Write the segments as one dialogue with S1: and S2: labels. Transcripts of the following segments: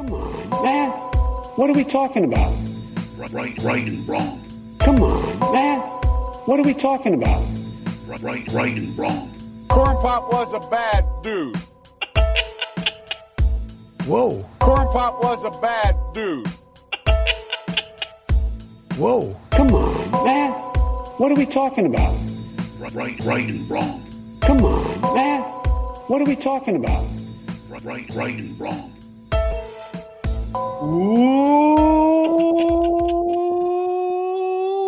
S1: Come on, man. What are we talking about?
S2: Right, right and wrong.
S1: Come on, man. What are we talking about?
S2: Right, right right and wrong.
S3: Corn Pop was a bad dude.
S4: Whoa,
S3: Corn Pop was a bad dude.
S4: whoa.
S1: Come on, man. What are we talking about?
S2: Right, right right and wrong.
S1: Come on, man. What are we talking about?
S2: Right, Right, right and wrong.
S5: Ooh,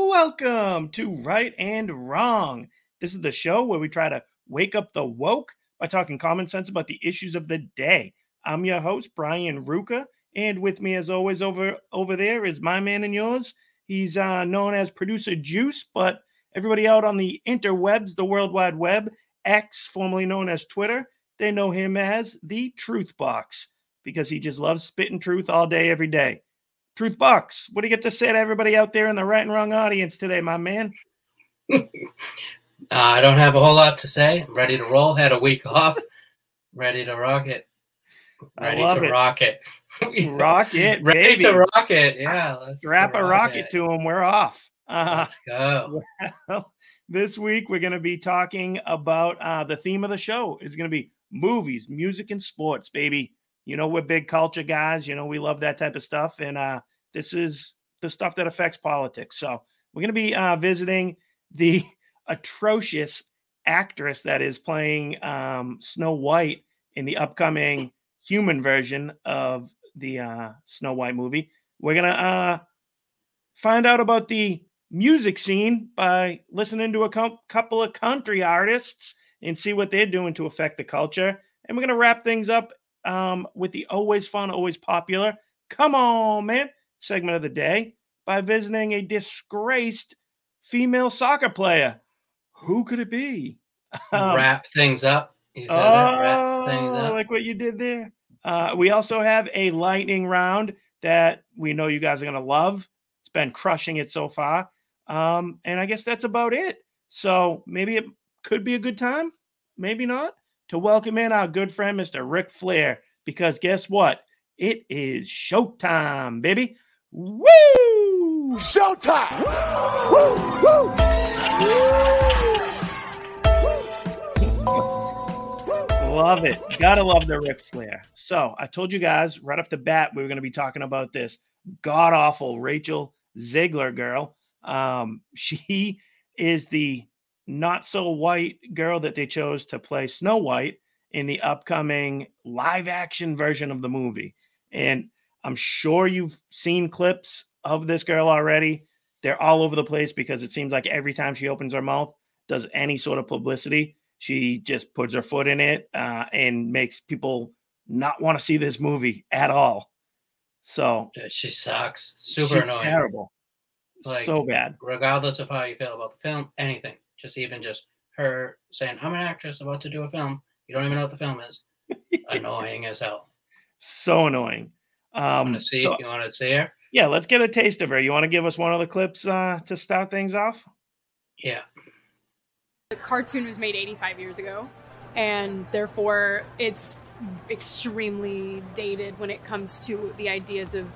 S5: welcome to Right and Wrong. This is the show where we try to wake up the woke by talking common sense about the issues of the day. I'm your host, Brian Ruka, and with me, as always, over over there is my man and yours. He's uh, known as Producer Juice, but everybody out on the interwebs, the World Wide Web, X, formerly known as Twitter, they know him as the Truth Box because he just loves spitting truth all day, every day. Truth Bucks, what do you get to say to everybody out there in the right and wrong audience today, my man?
S6: Uh, I don't have a whole lot to say. I'm ready to roll. Had a week off. Ready to rock it.
S5: I
S6: Ready
S5: love
S6: to
S5: it.
S6: rock it.
S5: Rock it,
S6: Ready
S5: baby.
S6: to rock it. Yeah. Let's
S5: Wrap a rocket
S6: it.
S5: to him. We're off. Uh,
S6: Let's go.
S5: well, this week we're going to be talking about uh, the theme of the show is going to be movies, music, and sports, baby. You know, we're big culture guys. You know, we love that type of stuff. And uh, this is the stuff that affects politics. So we're going to be uh, visiting the atrocious actress that is playing um, Snow White in the upcoming human version of the uh, Snow White movie. We're going to uh, find out about the music scene by listening to a cou- couple of country artists and see what they're doing to affect the culture. And we're going to wrap things up um, with the always fun, always popular, come on, man, segment of the day by visiting a disgraced female soccer player. Who could it be? Um,
S6: wrap things up. You
S5: Oh,
S6: wrap things up.
S5: like what you did there. Uh, we also have a lightning round that we know you guys are going to love. It's been crushing it so far. Um, and I guess that's about it. So maybe it could be a good time, maybe not, to welcome in our good friend, Mr. Ric Flair, because guess what? It is showtime, baby. Woo!
S3: Showtime! Woo! Woo!
S5: Love it. Gotta love the Ric Flair. So I told you guys right off the bat we were going to be talking about this god awful Rachel Zegler girl. Um, she is the not so white girl that they chose to play Snow White in the upcoming live action version of the movie. And I'm sure you've seen clips of this girl already. They're all over the place because it seems like every time she opens her mouth, does any sort of publicity, she just puts her foot in it uh, and makes people not want to see this movie at all. So
S6: She sucks. Super annoying.
S5: terrible,
S6: Like-
S5: so bad.
S6: Regardless of how you feel about the film, anything. Just even just her saying, I'm an actress about to do a film. You don't even know what the film is. Annoying as hell.
S5: so annoying. Um,
S6: Want to see?
S5: so-
S6: you want to see her?
S5: yeah, let's get a taste of her. You want to give us one of the clips uh, to start things off?
S6: Yeah.
S7: The cartoon was made 85 years ago, and therefore it's extremely dated when it comes to the ideas of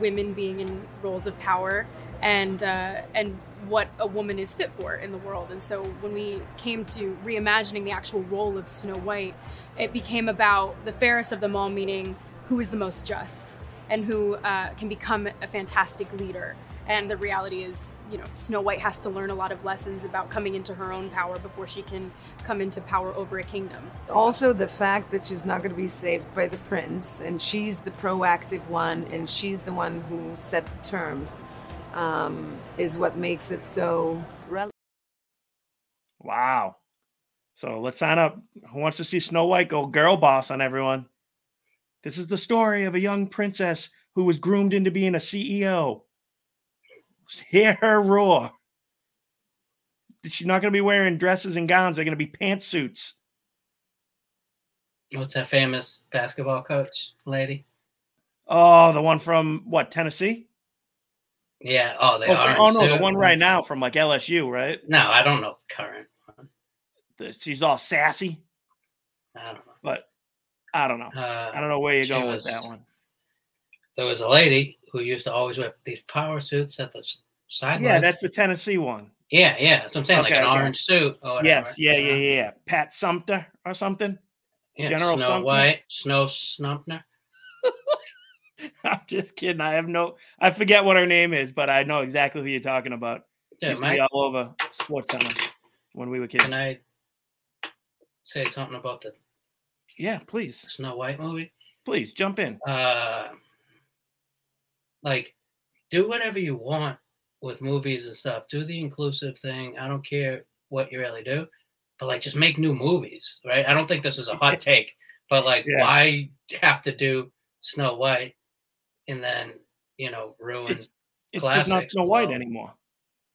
S7: women being in roles of power and uh, and what a woman is fit for in the world. And so when we came to reimagining the actual role of Snow White, it became about the fairest of them all, meaning who is the most just and who uh, can become a fantastic leader. And the reality is, you know, Snow White has to learn a lot of lessons about coming into her own power before she can come into power over a kingdom.
S8: Also, the fact that she's not going to be saved by the prince, and she's the proactive one, and she's the one who set the terms, um, is what makes it so relevant.
S5: Wow. So let's sign up. Who wants to see Snow White go girl boss on everyone? This is the story of a young princess who was groomed into being a CEO. Hear her roar. She's not going to be wearing dresses and gowns. They're going to be pantsuits.
S6: What's that famous basketball coach lady?
S5: Oh, the one from what, Tennessee?
S6: Yeah. Oh, they
S5: Oh,
S6: are.
S5: oh, no, the one right now from like LSU, right?
S6: No, I don't know the current one.
S5: The- She's all sassy,
S6: I don't know.
S5: but I don't know.
S6: Uh,
S5: I don't know where you're going
S6: was-
S5: with that one.
S6: there was a lady who used to always wear these power suits at the s- sidelines.
S5: Yeah, that's the Tennessee one.
S6: yeah, yeah. That's what I'm saying,
S5: Okay,
S6: like an
S5: okay.
S6: orange suit or whatever.
S5: Yes, yeah, yeah, yeah, yeah. Pat Sumter or something.
S6: Yeah,
S5: General
S6: Snow
S5: Sumter?
S6: White, Snow Snumpner.
S5: I'm just kidding. I have no. I forget what her name is, but I know exactly who you're talking about.
S6: Yeah,
S5: Used to all over Sports Center when we were kids.
S6: can I say something about the
S5: Yeah, please,
S6: Snow White movie?
S5: please jump in.
S6: uh like do whatever you want with movies and stuff do the inclusive thing i don't care what you really do but like just make new movies right i don't think this is a hot take but like
S5: Yeah.
S6: why have to do snow white and then you know ruin
S5: It's just not Snow White anymore,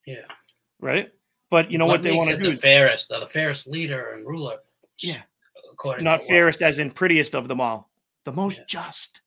S6: yeah
S5: right? But you know what, they
S6: makes
S5: want to do
S6: the fairest the fairest leader and ruler
S5: Yeah.
S6: according
S5: not
S6: what-
S5: fairest as in prettiest of them all, the most
S6: Yeah.
S5: just.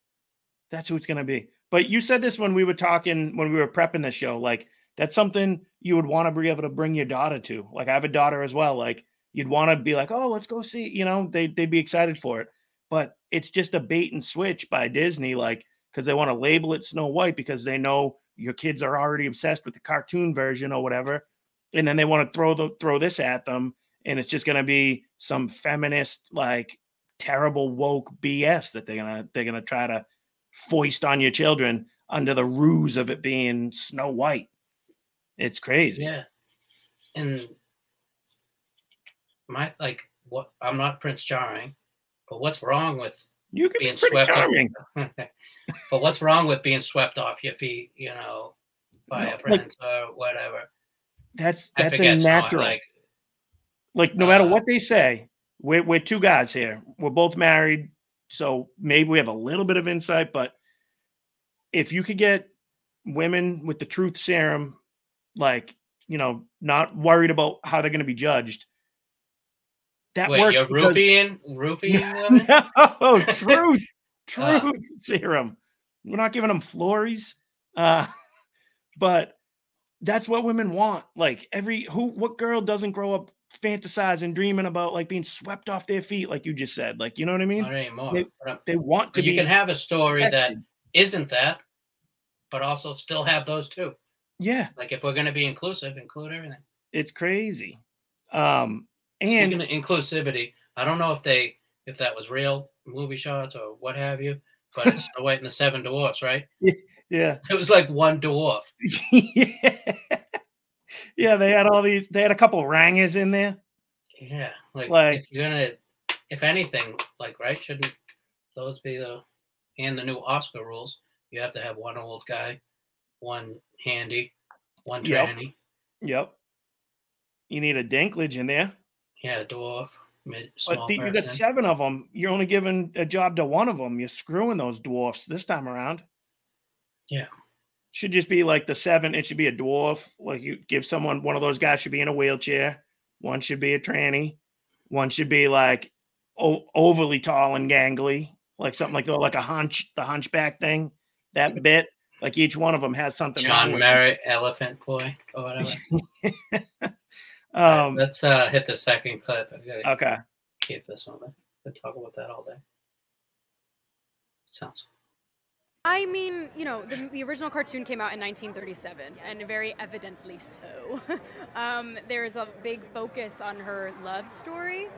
S5: That's who it's going to be. But you said this when we were talking, when we were prepping the show. Like, that's something you would want to be able to bring your daughter to. Like, I have a daughter as well. Like, you'd want to be like, oh, let's go see, you know, they, they'd be excited for it. But it's just a bait and switch by Disney, like, because they want to label it Snow White because they know your kids are already obsessed with the cartoon version or whatever. And then they want to throw the throw this at them and it's just going to be some feminist like terrible woke bs that they're going to they're to try to foist on your children under the ruse of it being snow white it's crazy
S6: Yeah. And my like what I'm not Prince Charming, but what's wrong with
S5: you be
S6: being
S5: pretty
S6: swept
S5: charming
S6: off but what's wrong with being swept off your feet, you know, by
S5: No,
S6: a
S5: like-
S6: prince or whatever?
S5: that's that's a natural
S6: like
S5: like no matter
S6: uh,
S5: what they say we're, we're two guys here. We're both married so maybe we have a little bit of insight but if you could get women with the truth serum like you know not worried about how they're going to be judged that
S6: wait,
S5: works
S6: you're
S5: because-
S6: roofing?
S5: No truth truth
S6: Uh.
S5: serum we're not giving them flories uh but that's what women want like every who what girl doesn't grow up fantasizing dreaming about like being swept off their feet like you just said like you know what i mean
S6: Not anymore.
S5: They- they want to
S6: you can have a story that isn't that, but also still have those two.
S5: yeah
S6: Like if we're gonna be inclusive, include everything.
S5: it's crazy um
S6: Speaking
S5: and
S6: of inclusivity, I don't know if they if that was real movie shots or what have you, but it's Snow White and the Seven Dwarfs, right?
S5: yeah
S6: It was like one dwarf.
S5: yeah yeah they had all these they had a couple rangers in there
S6: Yeah, like,
S5: Like-
S6: if you're gonna, if anything, like right, shouldn't those be the and the new Oscar rules? You have to have one old guy, one handy, one
S5: Yep.
S6: tranny.
S5: yep you need a dinklage in there
S6: Yeah, dwarf, mid,
S5: But the, you got seven of them. You're only giving a job to one of them. You're screwing those dwarfs this time around.
S6: Yeah.
S5: Should just be like the seven. It should be a dwarf. Like you give someone one of those guys should be in a wheelchair. One should be a tranny. One should be like o- overly tall and gangly, like something like like a hunch, the hunchback thing. That bit, like each one of them has something.
S6: John Merritt, Elephant Boy, or whatever.
S5: them. Um.
S6: Let's uh hit the second clip.
S5: Okay.
S6: keep this one. I could talk about that all day. Sounds
S7: I mean, you know, the, the original cartoon came out in 1937, and very evidently so. um, there's a big focus on her love story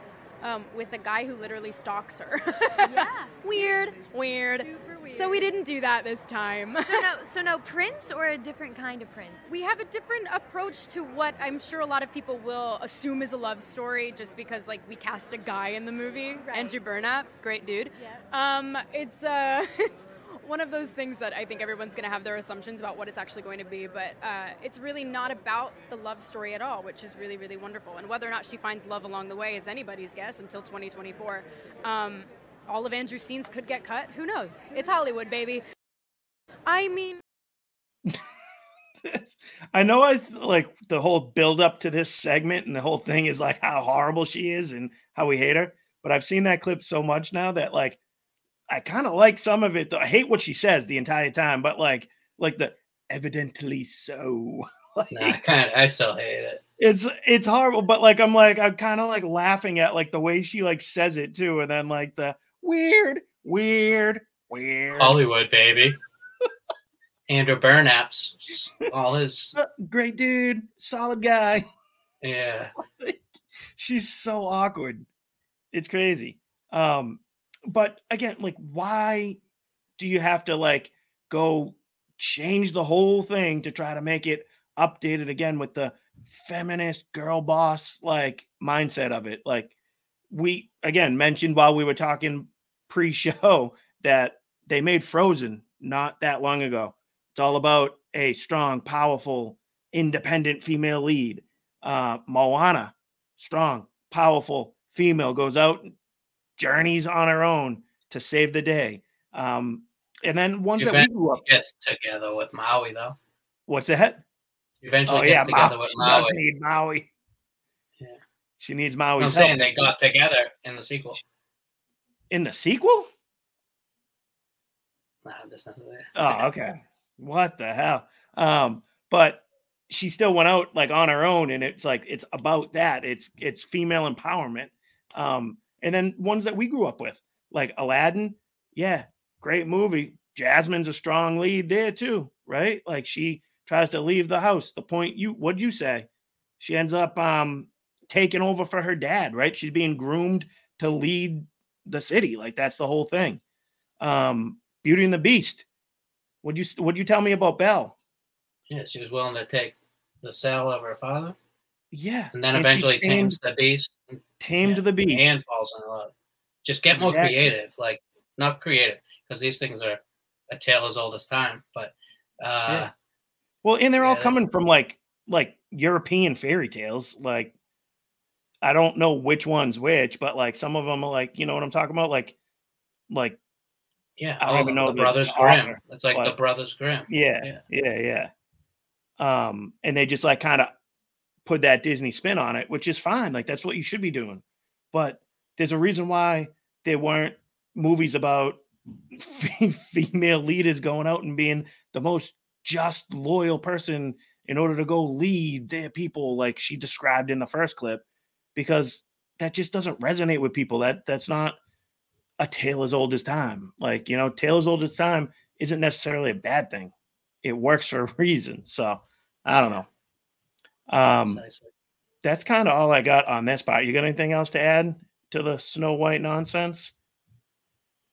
S7: um, with a guy who literally stalks her.
S4: Yeah.
S7: weird, weird.
S4: Super weird.
S7: So we didn't do that this time.
S4: So no, so no prince or a different kind of prince.
S7: We have a different approach to what I'm sure a lot of people will assume is a love story just because like we cast a guy in the movie,
S4: Right.
S7: Andrew Burnap, great dude.
S4: Yep.
S7: Um, it's uh, it's one of those things that I think everyone's going to have their assumptions about what it's actually going to be, but uh, it's really not about the love story at all, which is really really wonderful. And whether or not she finds love along the way is anybody's guess until 2024. Um, all of Andrew's scenes could get cut. Who knows? It's Hollywood, baby. I mean.
S5: I know I like the whole build up to this segment and the whole thing is like how horrible she is and how we hate her. But I've seen that clip so much now that like I kind of like some of it. Though. I hate what she says the entire time, but like like the evidently so. like,
S6: nah, I kind I still hate it.
S5: it's it's horrible, but like I'm like I'm kind of like laughing at like the way she like says it too, and then like the weird, weird, weird.
S6: Hollywood, baby. Andrew Burnap's all his
S5: Uh, Great dude, solid guy.
S6: yeah.
S5: She's so awkward. It's crazy. Um, but again, like, why do you have to like go change the whole thing to try to make it updated again with the feminist girl boss like mindset of it? Like, we again mentioned while we were talking pre-show that they made Frozen not that long ago. It's all about a strong, powerful, independent female lead. Uh, Moana, strong, powerful female, goes out, journeys on her own to save the day. Um, and then ones that we
S6: Eventually
S5: grew up.
S6: gets together with Maui though.
S5: What's that?
S6: Eventually
S5: Oh
S6: gets
S5: yeah,
S6: together
S5: Maui.
S6: with
S5: She does
S6: Maui.
S5: need Maui.
S6: Yeah.
S5: She needs
S6: I'm
S5: Maui's
S6: saying they got together in the sequel.
S5: in the sequel.
S6: Nah, there's nothing there.
S5: Oh, okay. What the hell? Um, but she still went out like on her own, and it's like it's about that. It's it's female empowerment. Um, and then ones that we grew up with, like Aladdin, yeah, great movie. Jasmine's a strong lead there too, right? Like she tries to leave the house. The point you what'd you say? She ends up um taking over for her dad, right? She's being groomed to lead the city. Like that's the whole thing. Um, Beauty and the Beast. Would you would you tell me about Belle?
S6: Yeah, she was willing to take the cell of her father,
S5: Yeah,
S6: and then
S5: she
S6: eventually
S5: tamed,
S6: tames the beast
S5: tamed
S6: yeah,
S5: the beast.
S6: and falls in love. Just get more
S5: Exactly.
S6: creative, like not creative, because these things are a tale as old as time. But uh,
S5: Yeah. well, and they're all coming from like like European fairy tales. Like I don't know which one's which, but like some of them are like you know what I'm talking about. Like like
S6: yeah,
S5: I don't even know
S6: the
S5: the
S6: Brothers
S5: author,
S6: Grimm. It's like the Brothers Grimm.
S5: yeah
S6: Yeah.
S5: yeah yeah. Um, and they just like kind of put that Disney spin on it, which is fine. Like that's what you should be doing. But there's a reason why there weren't movies about fe- female leaders going out and being the most just loyal person in order to go lead their people like she described in the first clip because that just doesn't resonate with people that that's not a tale as old as time like you know tale as old as time isn't necessarily a bad thing it works for a reason so i don't know um that's kind of all i got on this part you got anything else to add to the snow white nonsense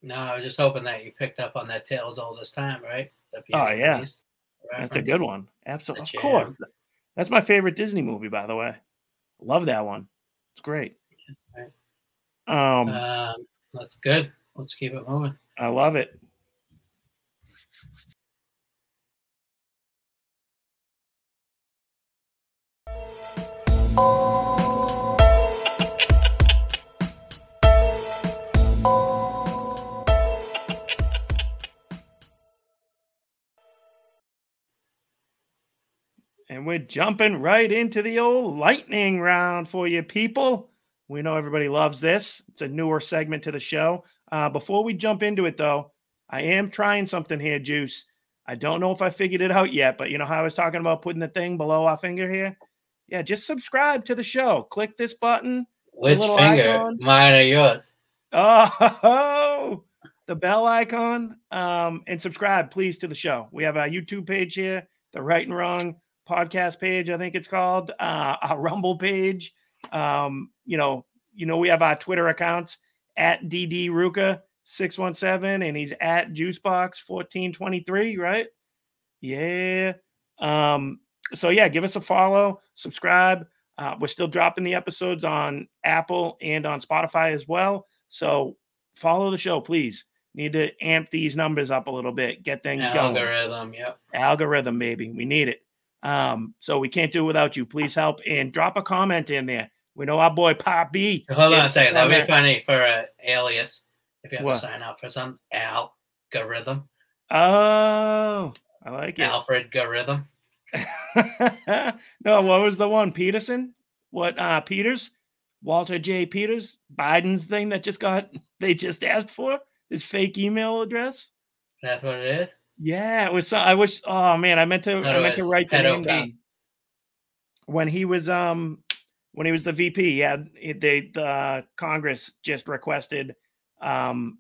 S6: No, I was just hoping that you picked up on that tale all this time, right?
S5: Oh,
S6: Beauty and the
S5: yeah. That's a good one. Absolutely. Of course. That's my favorite Disney movie, by the way. Love that one. It's great.
S6: That's right.
S5: Um,
S6: Um, that's good. Let's keep it moving.
S5: I love it. And we're jumping right into the old lightning round for you people. We know everybody loves this. It's a newer segment to the show. Uh, before we jump into it, though, I am trying something here, Juice. I don't know if I figured it out yet, but you know how I was talking about putting the thing below our finger here? Yeah, just subscribe to the show. Click this button.
S6: Which finger?
S5: icon.
S6: Mine or yours?
S5: Oh, the bell icon. Um, and subscribe, please, to the show. We have our YouTube page here, the Right and Wrong podcast page, I think it's called, uh, our Rumble page. Um, you know, you know, we have our Twitter accounts at DD Ruka 617 and he's at Juicebox 1423, right? Yeah. Um, so yeah, give us a follow, subscribe. Uh, we're still dropping the episodes on Apple and on Spotify as well. So follow the show, please. Need to amp these numbers up a little bit, get things going.
S6: Algorithm. Yep.
S5: Algorithm, baby. We need it. Um, so we can't do it without you. Please help and drop a comment in there. We know our boy Pop B.
S6: Hold on a second. That'd be funny for an alias if you have
S5: What?
S6: to sign up for some algorithm.
S5: Oh, I like it.
S6: Alfred Garithim.
S5: no, what was the one? Peterson? What uh Peters? Walter J. Peters? Biden's thing that just got they just asked for his fake email address.
S6: That's what it is.
S5: Yeah, it was. so- I wish. Oh man, I meant to.
S6: Thought
S5: I meant to write the name down. When he was um, when he was the VP, yeah, they the Congress just requested um,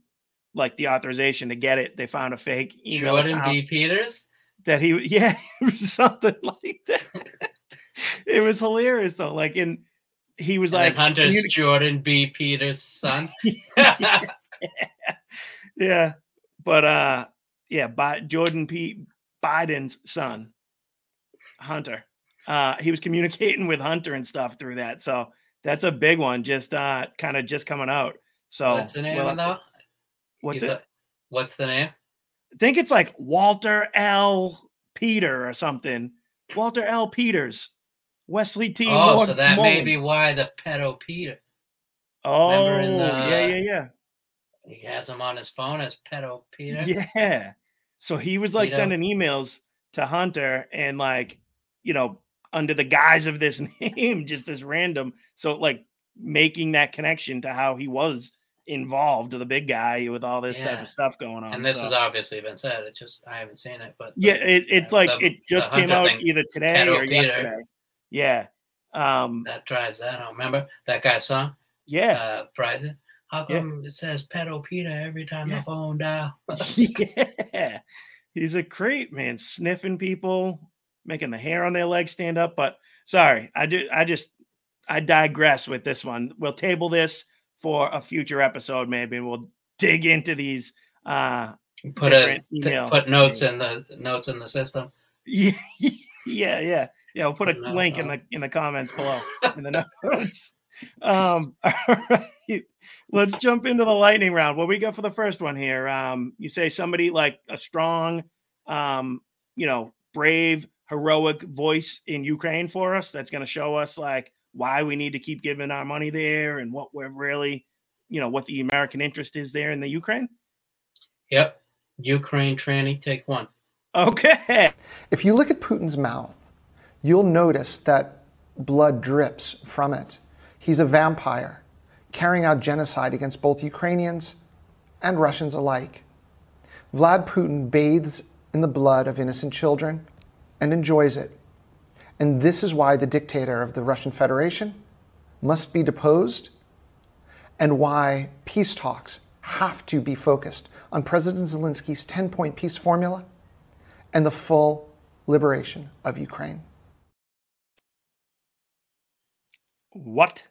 S5: like the authorization to get it. They found a fake email.
S6: Jordan
S5: account.
S6: B. Peters.
S5: That he yeah it was something like that. it was hilarious though. Like in he was
S6: And
S5: like
S6: Hunter's
S5: communi-
S6: Jordan B. Peters' son.
S5: yeah, but uh, yeah, by Jordan P. Biden's son, Hunter. Uh, he was communicating with Hunter and stuff through that, so that's a big one. Just uh, kind of just coming out. So
S6: What's the name
S5: we'll
S6: though?
S5: What's
S6: He's
S5: it?
S6: a- what's the name?
S5: I think it's like Walter L. Peter or something. Walter L. Peters, Wesley T.
S6: Oh, so
S5: Mor-
S6: that may be why the pedo Peter.
S5: Oh,
S6: in
S5: yeah, yeah, yeah.
S6: He has him on his phone as pedo Peter.
S5: Yeah. So he was like sending emails to Hunter and like, you know, under the guise of this name, just as random. So like making that connection to how he was involved, the big guy with all this type of stuff going on.
S6: And this
S5: so-
S6: has obviously been said. It's just I haven't seen it, but
S5: yeah, it, it's like
S6: the-
S5: it just came out
S6: thing,
S5: either today or
S6: Peter.
S5: yesterday. Yeah. Um
S6: that drives that. home. remember that guy's song,
S5: yeah.
S6: uh, Bryson. How
S5: Yeah.
S6: come it says pedo Peter every time
S5: Yeah.
S6: the phone dial?
S5: yeah. He's a creep, man, sniffing people, making the hair on their legs stand up. But sorry, I do I just I digress with this one. We'll table this for a future episode, maybe, and we'll dig into these uh
S6: Put a th- put notes in the notes in the system.
S5: yeah, yeah, yeah. Yeah, we'll put a
S6: No,
S5: link in the in the comments below in the notes. Um, all right. Let's jump into the lightning round. What we got for the first one here? Um, you say somebody like a strong, um, you know, brave, heroic voice in Ukraine for us. That's going to show us like why we need to keep giving our money there and what we're really, you know, what the American interest is there in the Ukraine.
S6: Yep. Ukraine tranny, take one.
S5: Okay.
S9: If you look at Putin's mouth, you'll notice that blood drips from it. He's a vampire, carrying out genocide against both Ukrainians and Russians alike. Vlad Putin bathes in the blood of innocent children and enjoys it. And this is why the dictator of the Russian Federation must be deposed and why peace talks have to be focused on President Zelensky's 10 point peace formula and the full liberation of Ukraine.
S5: What?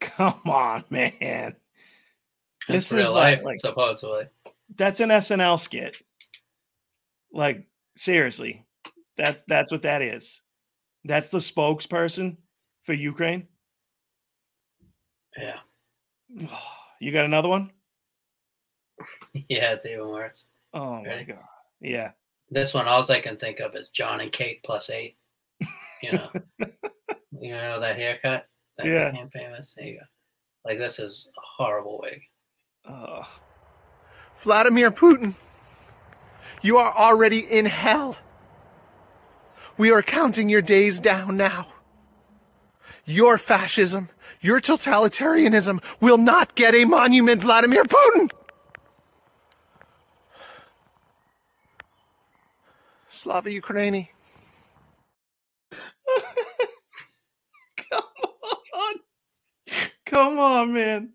S5: Come on, man.
S6: That's
S5: This is
S6: real
S5: like-
S6: life,
S5: like-
S6: supposedly.
S5: That's an SNL skit. Like seriously, that's that's what that is. That's the spokesperson for Ukraine.
S6: Yeah.
S5: You got another one?
S6: Yeah, it's even worse.
S5: Oh my god. Yeah.
S6: This one, all I can think of is John and Kate plus eight. You know, you know that haircut. That
S5: Yeah.
S6: became famous. There you go. Like this is a horrible wig.
S5: Oh,
S9: Vladimir Putin, you are already in hell. We are counting your days down now. Your fascism, your totalitarianism will not get a monument, Vladimir Putin. Slava Ukraini.
S5: come on. Come on, man.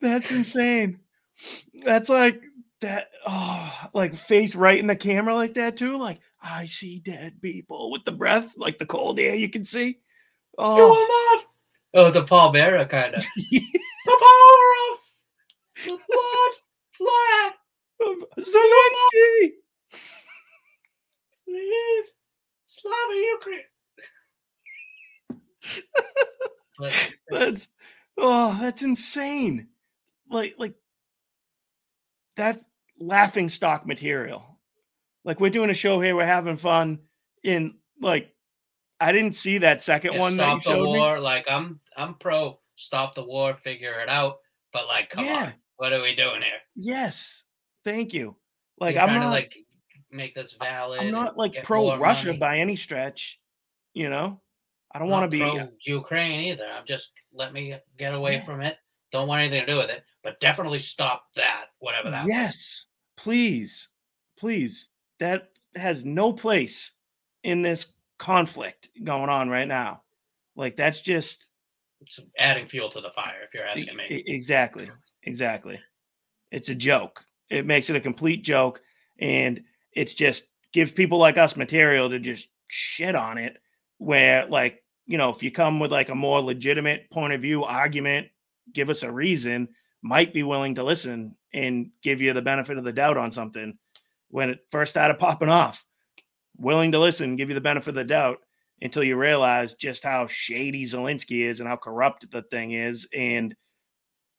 S5: That's insane. That's like that. Oh, like face right in the camera like that too. Like I see dead people with the breath, like the cold air you can see.
S6: You
S5: Oh,
S6: will not. Oh, it's a Paul Bearer kind of. the power of the blood flag.
S5: Zelensky.
S6: Please, Slava Ukraine. But
S5: That's oh, that's insane. Like like that's laughing stock material. Like we're doing a show here, we're having fun. In like, I didn't see that second
S6: Yeah,
S5: one
S6: stop the
S5: showed me.
S6: war. Like I'm, I'm pro stop the war, figure it out. But like, come
S5: Yeah.
S6: on, what are we doing here?
S5: Yes, thank you. Like
S6: You're
S5: I'm
S6: trying
S5: not
S6: to like make this valid.
S5: I'm not like pro Russia
S6: money.
S5: by any stretch. You know, I don't want to be.
S6: pro uh Ukraine either. I'm just let me get away
S5: Yeah.
S6: from it. Don't want anything to do with it. But definitely stop that, whatever that. was.
S5: yes, please, please. That has no place in this conflict going on right now. Like that's just
S6: It's adding fuel to the fire. If you're asking me.
S5: Exactly. Exactly. It's a joke. It makes it a complete joke. And it's just gives people like us material to just shit on it. Where like you know, if you come with like a more legitimate point of view argument, give us a reason, might be willing to listen and give you the benefit of the doubt on something when it first started popping off. Willing to listen, give you the benefit of the doubt until you realize just how shady Zelensky is and how corrupt the thing is. And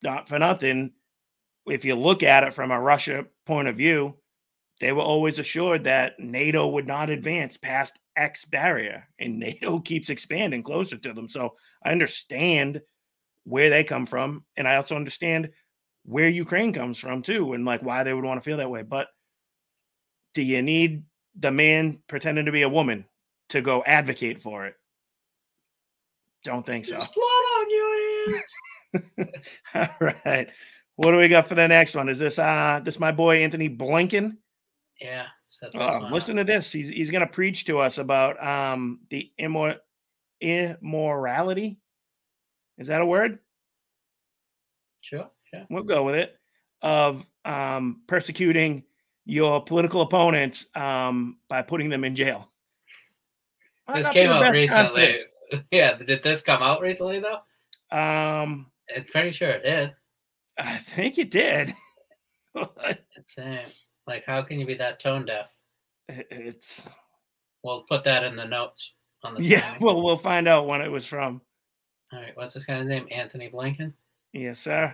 S5: not for nothing, if you look at it from a Russia point of view, they were always assured that NATO would not advance past X barrier, and NATO keeps expanding closer to them. So I understand where they come from, and I also understand where Ukraine comes from too, and like why they would want to feel that way. But do you need the man pretending to be a woman to go advocate for it? Don't think so.
S6: Blood on your hands.
S5: All right. What do we got for the next one? Is this uh this my boy Antony Blinken?
S6: yeah. So
S5: Oh, listen to this. He's he's gonna preach to us about um the immor- immorality. Is that a word?
S6: Sure. Sure.
S5: We'll go with it. Of um persecuting your political opponents um by putting them in jail. Might
S6: This came out recently.
S5: context.
S6: Yeah. Did this come out recently though?
S5: Um,
S6: I'm pretty sure it did.
S5: I think it did.
S6: Uh, like, how can you be that tone deaf?
S5: it's
S6: We'll put that in the notes on the
S5: yeah.
S6: timing.
S5: Well, we'll find out when it was from.
S6: All right. What's this guy's name? Antony Blinken.
S5: Yes, sir.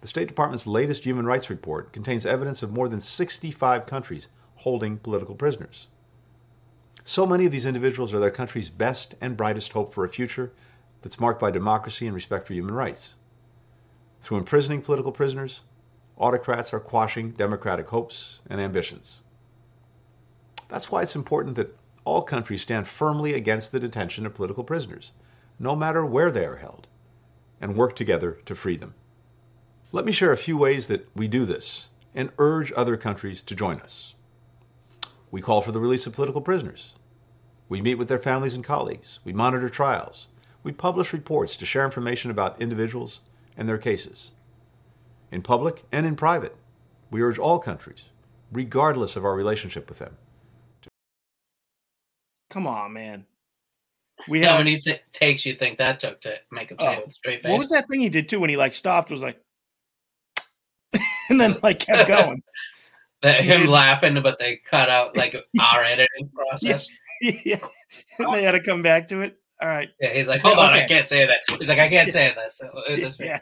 S10: The State Department's latest human rights report contains evidence of more than 65 countries holding political prisoners. So many of these individuals are their country's best and brightest hope for a future that's marked by democracy and respect for human rights. Through imprisoning political prisoners, autocrats are quashing democratic hopes and ambitions. That's why it's important that all countries stand firmly against the detention of political prisoners, no matter where they are held, and work together to free them. Let me share a few ways that we do this and urge other countries to join us. We call for the release of political prisoners. We meet with their families and colleagues. We monitor trials. We publish reports to share information about individuals and their cases. In public and in private, we urge all countries, regardless of our relationship with them, To-
S5: Come on, man. We
S6: How
S5: have.
S6: many t- takes you think that took to make him say
S5: Oh,
S6: with a straight face?
S5: what was that thing he did too when he like stopped? Was like, and then like kept going.
S6: That him
S5: Dude.
S6: laughing, but they cut out like our editing process.
S5: yeah, and they had to come back to it. All right.
S6: Yeah, he's like, hold on, I can't say that. He's like, I can't say this. So, with
S5: Yeah.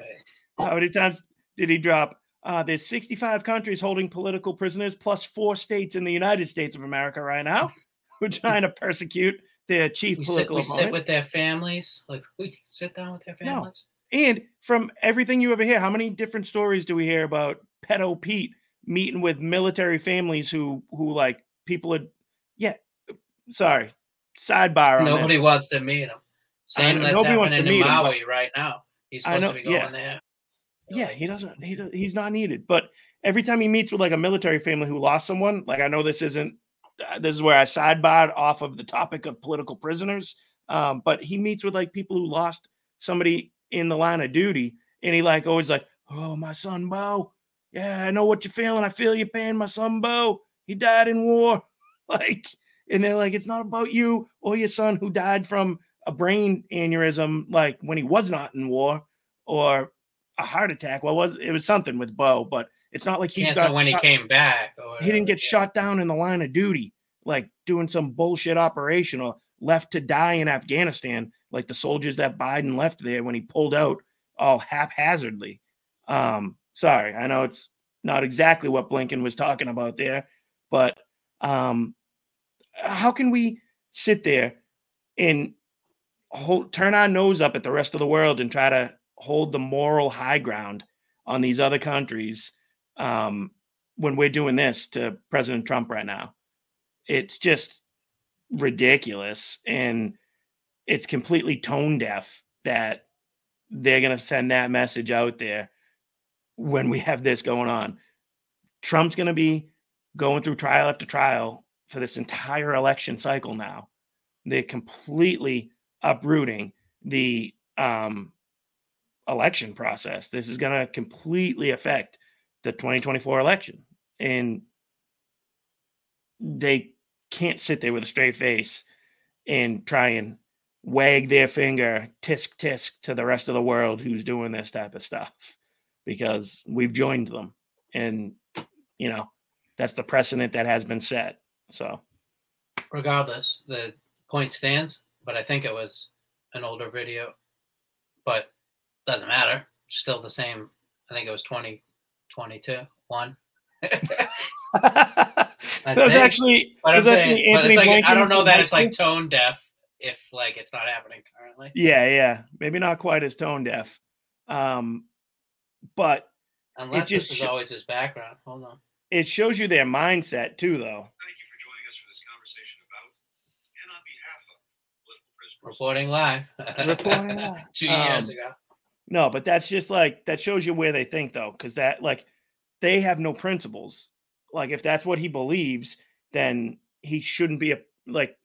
S5: How many times did he drop? Uh, there's 65 countries holding political prisoners, plus four states in the United States of America right now who are trying to persecute their chief
S6: We sit,
S5: political
S6: we sit with their families. Like we sit down with their families.
S5: No.
S6: families.
S5: And from everything you ever hear, how many different stories do we hear about pedo Pete meeting with military families who who like people are yeah sorry sidebar on
S6: Nobody wants to meet him. Same that's
S5: nobody wants to
S6: happening in
S5: meet him,
S6: Maui right now. He's supposed
S5: know-
S6: to be going
S5: yeah.
S6: there.
S5: yeah he doesn't he does, he's not needed but every time he meets with like a military family who lost someone like i know this isn't uh, this is where i sidebarred off of the topic of political prisoners um but he meets with like people who lost somebody in the line of duty and he like always like oh my son bo yeah i know what you're feeling i feel your pain my son bo he died in war like and they're like it's not about you or your son who died from a brain aneurysm like when he was not in war or a heart attack. Well, was it was something with Bo, but it's not like he got
S6: when
S5: shot-
S6: he came back. Or
S5: he didn't get shot down in the line of duty, like doing some bullshit operation or left to die in Afghanistan, like the soldiers that Biden left there when he pulled out all haphazardly. Um, sorry, I know it's not exactly what Blinken was talking about there, but um, how can we sit there and hold, turn our nose up at the rest of the world and try to hold the moral high ground on these other countries um, when we're doing this to President Trump right now? It's just ridiculous. And it's completely tone deaf that they're going to send that message out there when we have this going on. Trump's going to be going through trial after trial for this entire election cycle now. They're completely uprooting the um, election process. This is going to completely affect the 2024 election. And they can't sit there with a straight face and try and wag their finger tisk tisk to the rest of the world who's doing this type of stuff because we've joined them and you know that's the precedent that has been set so
S6: regardless, the point stands. But I think it was an older video, but doesn't matter. Still the same. I think it was 2022 one.
S5: that was actually
S6: But,
S5: was
S6: I'm
S5: that
S6: saying,
S5: the
S6: but
S5: Anthony
S6: it's like, I don't know that it's like tone deaf if like it's not happening currently.
S5: yeah yeah maybe not quite as tone deaf um but
S6: Unless
S5: just
S6: this is
S5: sho-
S6: always his background. Hold on.
S5: it shows you their mindset too though Thank you for joining us for this conversation about and on behalf of
S6: Reporting live.
S5: Reporting live.
S6: Two years
S5: Um,
S6: ago.
S5: No, but that's just like that shows you where they think though, because that like they have no principles. Like if that's what he believes, then he shouldn't be a like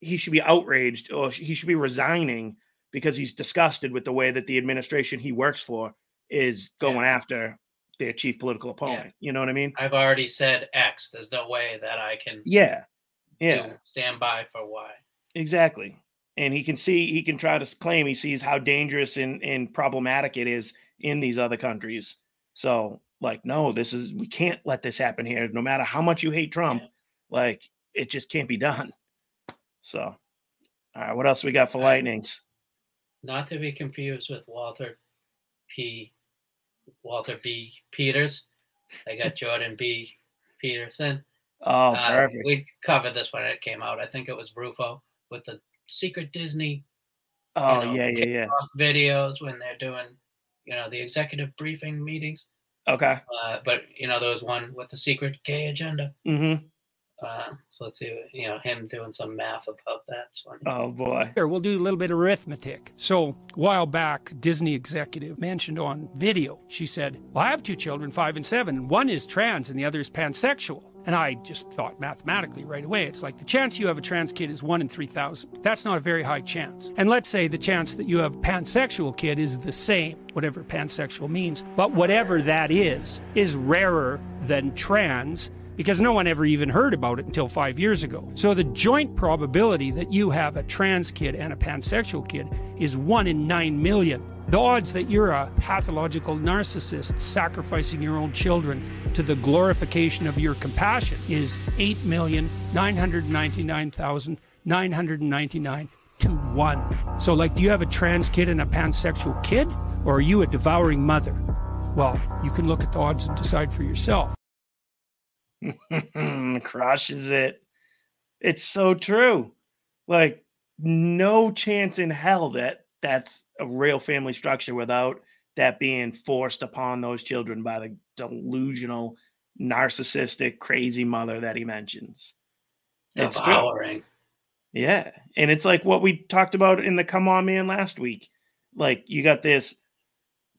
S5: he should be outraged or he should be resigning because he's disgusted with the way that the administration he works for is going after their chief political opponent. You know what I mean?
S6: I've already said X. There's no way that I can
S5: Yeah. Yeah.
S6: stand by for Y.
S5: Exactly. And he can see, he can try to claim he sees how dangerous and, and problematic it is in these other countries. So, like, no, this is, we can't let this happen here. No matter how much you hate Trump, like, it just can't be done. So, all right, what else we got for lightnings?
S6: Not to be confused with Walter P. Walter B. Peters. I got Jordan B. Peterson.
S5: Oh,
S6: Uh,
S5: perfect.
S6: We covered this when it came out. I think it was Rufo with the secret Disney
S5: Oh,
S6: know,
S5: yeah, yeah, yeah.
S6: videos when they're doing, you know, the executive briefing meetings.
S5: Okay.
S6: Uh, but you know, there was one with the secret gay agenda.
S5: Mm-hmm.
S6: Uh, so let's see, you know, him doing some math about that. It's funny.
S5: Oh, boy.
S11: Here, we'll do a little bit of arithmetic. So, a while back, Disney executive mentioned on video, she said, Well, I have two children, five and seven. One is trans and the other is pansexual. And I just thought mathematically right away, it's like the chance you have a trans kid is one in 3,000. That's not a very high chance. And let's say the chance that you have a pansexual kid is the same, whatever pansexual means. But whatever that is, is rarer than trans because no one ever even heard about it until five years ago. So the joint probability that you have a trans kid and a pansexual kid is one in nine million. The odds that you're a pathological narcissist sacrificing your own children to the glorification of your compassion is 8,999,999 to 1. So, like, do you have a trans kid and a pansexual kid? Or are you a devouring mother? Well, you can look at the odds and decide for yourself.
S5: Crushes it. It's so true. Like, no chance in hell that that's a real family structure without that being forced upon those children by the delusional, narcissistic, crazy mother that he mentions. It's true. Yeah. And it's like what we talked about in the Come On Man last week. Like you got this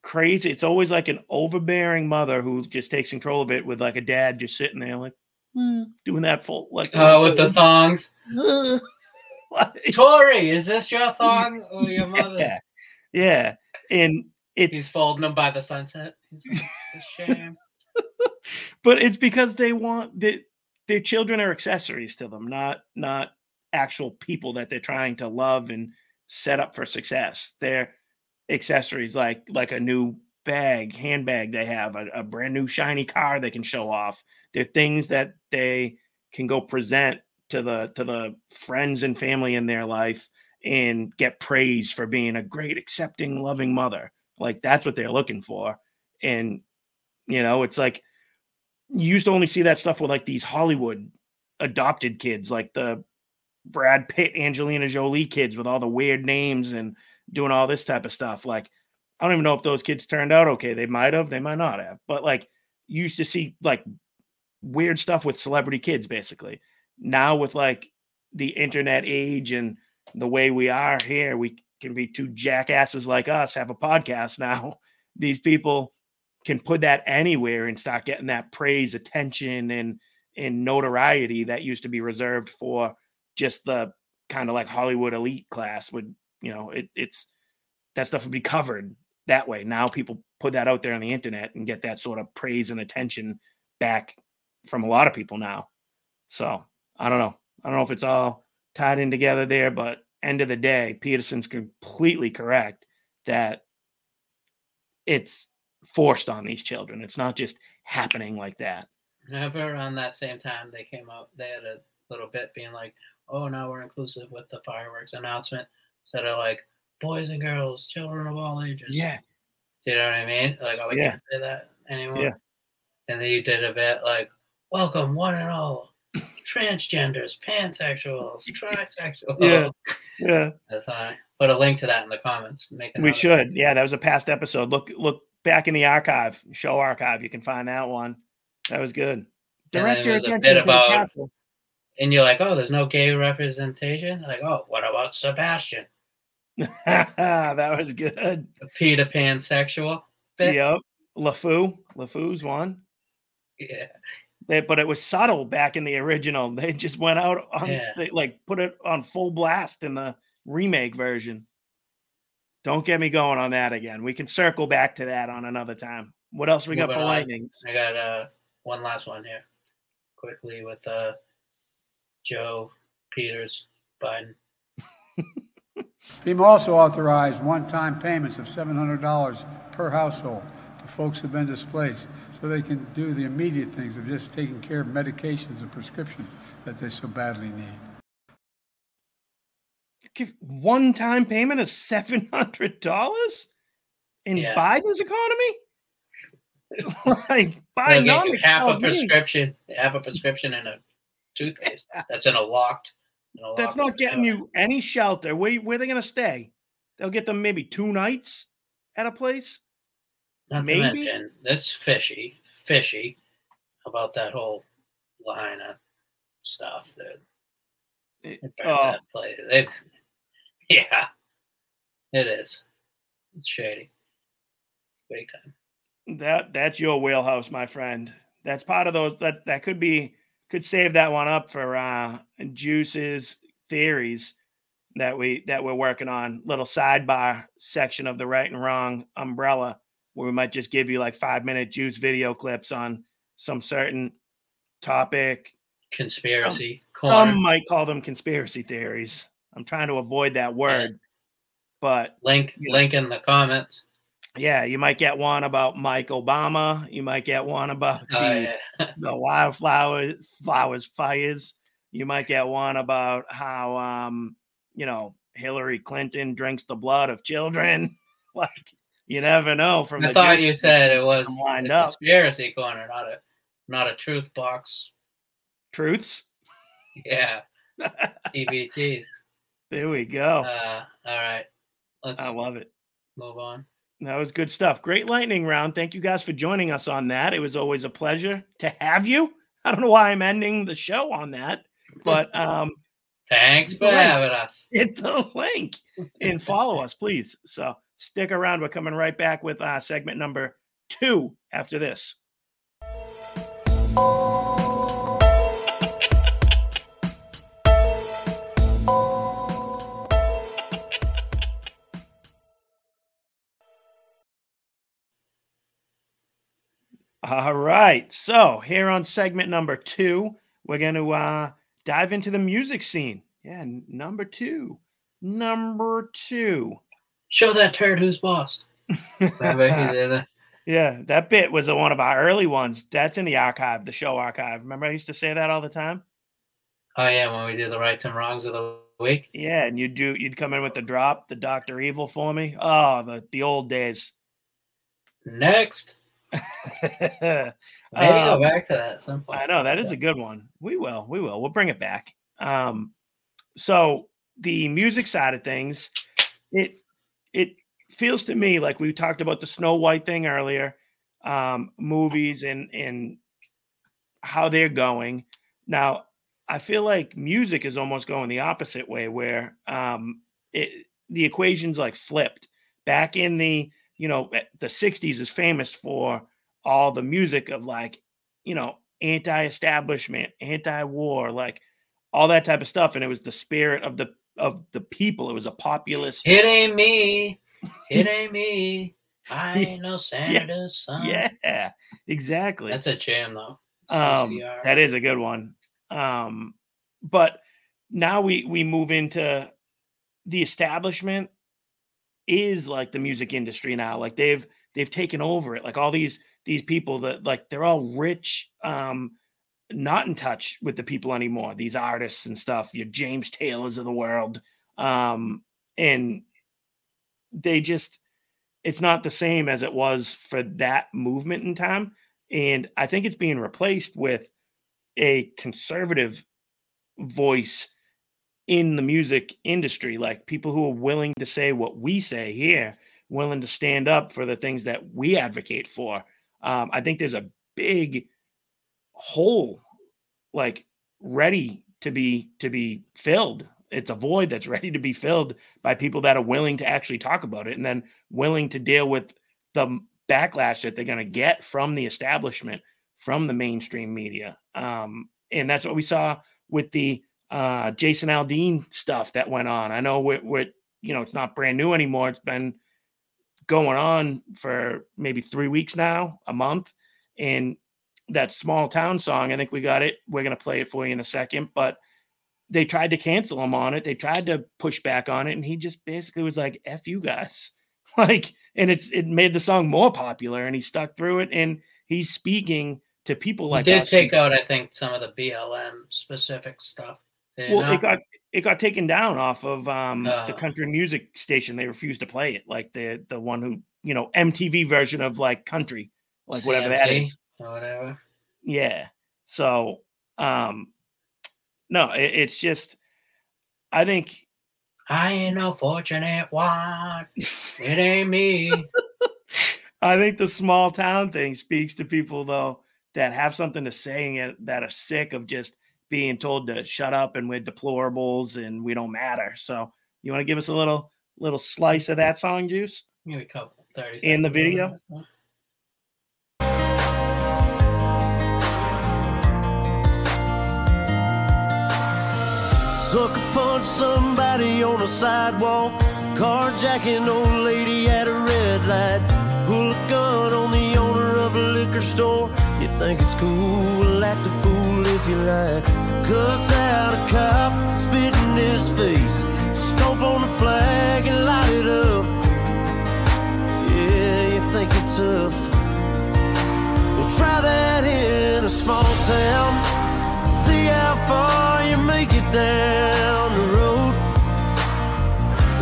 S5: crazy, it's always like an overbearing mother who just takes control of it with like a dad just sitting there like "Hmm," doing that full like
S6: Oh, with the thongs.
S5: Like-
S6: Tori, is this your thong or your mother?
S5: yeah. Yeah. And
S6: He's
S5: it's
S6: folding them by the sunset. He's like, "It's a shame.
S5: but it's because they want that their children are accessories to them, not not actual people that they're trying to love and set up for success. They're accessories like like a new bag, handbag they have, a, a brand new shiny car they can show off. They're things that they can go present to the to the friends and family in their life and get praised for being a great accepting loving mother like that's what they're looking for and you know it's like you used to only see that stuff with like these hollywood adopted kids like the brad pitt angelina jolie kids with all the weird names and doing all this type of stuff. Like i don't even know if those kids turned out okay. They might have they might not have. But like you used to see like weird stuff with celebrity kids basically. Now with like the internet age and the way we are here we can be two jackasses like us have a podcast now. These people can put that anywhere and start getting that praise attention and and notoriety that used to be reserved for just the kind of like hollywood elite class would you know it, it's that stuff would be covered that way now people put that out there on the internet and get that sort of praise and attention back from a lot of people now so I don't know. I don't know if it's all tied in together there, but end of the day, Peterson's completely correct that it's forced on these children. It's not just happening like that.
S6: Remember around that same time they came out, they had a little bit being like, oh, now we're inclusive with the fireworks announcement instead of like boys and girls, children of all ages.
S5: Yeah.
S6: Do you know what I mean? Like, oh, we
S5: Yeah.
S6: can't say that anymore.
S5: Yeah.
S6: And then you did a bit like, welcome one and all, transgenders, pansexuals, trisexuals.
S5: Yeah. Yeah.
S6: That's fine. Put a link to that in the comments. Make
S5: We should. Yeah, that was a past episode. Look look back in the archive, show archive. You can find that one. That was good.
S6: then
S5: Direct your
S6: a
S5: attention
S6: bit about- And you're like, oh, there's no gay representation. Like, oh, what about Sebastian,
S5: that was good.
S6: Peter Pansexual? Bit?
S5: Yep. LeFou. LeFou's one.
S6: Yeah.
S5: They, but it was subtle back in the original. They just went out on
S6: Yeah.
S5: they like put it on full blast in the remake version. Don't get me going on that again. We can circle back to that on another time. What else we got
S6: Moving
S5: for
S6: on.
S5: lightnings?
S6: I got uh one last one here, quickly with uh Joe Peters Biden.
S12: FEMA also authorized one-time payments of $700 per household to folks who've been displaced so they can do the immediate things of just taking care of medications and prescriptions that they so badly need.
S5: Give one time payment of seven hundred dollars in
S6: Yeah.
S5: Biden's economy? like
S6: They'll get
S5: Bidenomics
S6: half a
S5: tells me
S6: prescription, half a prescription in a toothpaste that's in a locked.
S5: That's not getting you any shelter. Where where are they gonna stay? They'll get them maybe two nights at a place.
S6: Not
S5: maybe?
S6: to mention this fishy, fishy about that whole Lahaina stuff that eh, It-
S5: oh, uh,
S6: that place. They, yeah, it is. It's shady. Big time.
S5: That that's your wheelhouse, my friend. That's part of those that that could be could save that one up for uh Juice's theories that we that we're working on. Little sidebar section of the right and wrong umbrella where we might just give you like five minute juice video clips on some certain topic.
S6: Conspiracy
S5: Some
S6: corner.
S5: might call them conspiracy theories. I'm trying to avoid that word, but
S6: link
S5: you know.
S6: link in the comments.
S5: Yeah, you might get one about Mike Obama. You might get one about the,
S6: Oh, yeah.
S5: the wildflowers flowers fires. You might get one about how um, you know, Hillary Clinton drinks the blood of children. like you never know from
S6: I
S5: the
S6: thought you said it was
S5: lined
S6: a
S5: up.
S6: conspiracy corner, not a not a truth box.
S5: Truths.
S6: Yeah. TBTs.
S5: There we go.
S6: Uh, all right. Let's
S5: I love it.
S6: move on.
S5: That was good stuff. Great lightning round. Thank you guys for joining us on that. It was always a pleasure to have you. I don't know why I'm ending the show on that, but um
S6: Thanks for having us.
S5: hit the link and follow us, please. So stick around. We're coming right back with uh, segment number two after this. All right. So here on segment number two, we're going to uh, dive into the music scene. Yeah, number two. Number two.
S6: Show that turd who's boss. Remember he did it?
S5: Yeah, that bit was one of our early ones. That's in the archive, the show archive. Remember, I used to say that all the time.
S6: Oh yeah, when we did the rights and wrongs of the week.
S5: Yeah, and you'd do, you'd come in with the drop, the Doctor Evil for me. Oh, the the old days.
S6: Next.
S5: Maybe
S6: Maybe go back to that at some point.
S5: I know that is a good one. We will. We will. We'll bring it back. Um, so the music side of things, it it feels to me like we talked about the Snow White thing earlier, um, movies and and how they're going. Now, I feel like music is almost going the opposite way, where um, it the equation's like flipped. Back in the you know eh, the '60s is famous for all the music of like you know anti-establishment, anti-war, like all that type of stuff, and it was the spirit of the of the people. It was a populist.
S6: It ain't me. It ain't me. I ain't no senator's son.
S5: Yeah, exactly.
S6: That's a jam though.
S5: Um, that is a good one. Um, but now we we move into the establishment is like the music industry now. Like they've they've taken over it. Like all these these people that like they're all rich, um, not in touch with the people anymore. These artists and stuff, your James Taylors of the world, um, and they just it's not the same as it was for that movement in time. And I think it's being replaced with a conservative voice in the music industry, like people who are willing to say what we say here, willing to stand up for the things that we advocate for. Um, I think there's a big hole, like ready to be to be filled. It's a void that's ready to be filled by people that are willing to actually talk about it and then willing to deal with the backlash that they're going to get from the establishment, from the mainstream media. Um, and that's what we saw with the uh, Jason Aldean stuff that went on. I know with, with you know it's not brand new anymore. It's been going on for maybe three weeks now, a month, and that small town song. I think we got it. We're gonna play it for you in a second, but they tried to cancel him on it. They tried to push back on it, and he just basically was like, "F you guys." Like, and it's it made the song more popular, and he stuck through it, and he's speaking to people like
S6: he did
S5: us
S6: take out, I think, some of the BLM specific stuff.
S5: Well, it got it got taken down off of um, the
S6: Oh.
S5: country music station. They refused to play it, like the the one who you know MTV version of like country, like whatever that
S6: CMT
S5: is.
S6: whatever.
S5: Yeah. So, um, no, it, it's just, I think
S6: I ain't no fortunate one. It ain't me.
S5: I think the small town thing speaks to people though that have something to say and that are sick of just being told to shut up and we're deplorables and we don't matter. So, you want to give us a little little slice of that song, Juice?
S6: Give me a couple, thirty.
S5: In the
S6: seconds.
S5: video?
S13: Sucker punch somebody on a sidewalk. Carjacking old lady at a red light. Pull a gun on the owner of a liquor store. You think it's cool, act a fool if you like. Cuss out a cop, spit in his face. Stomp on the flag and light it up. Yeah, you think you're tough. Well, try that in a small town. See how far you make it down the road.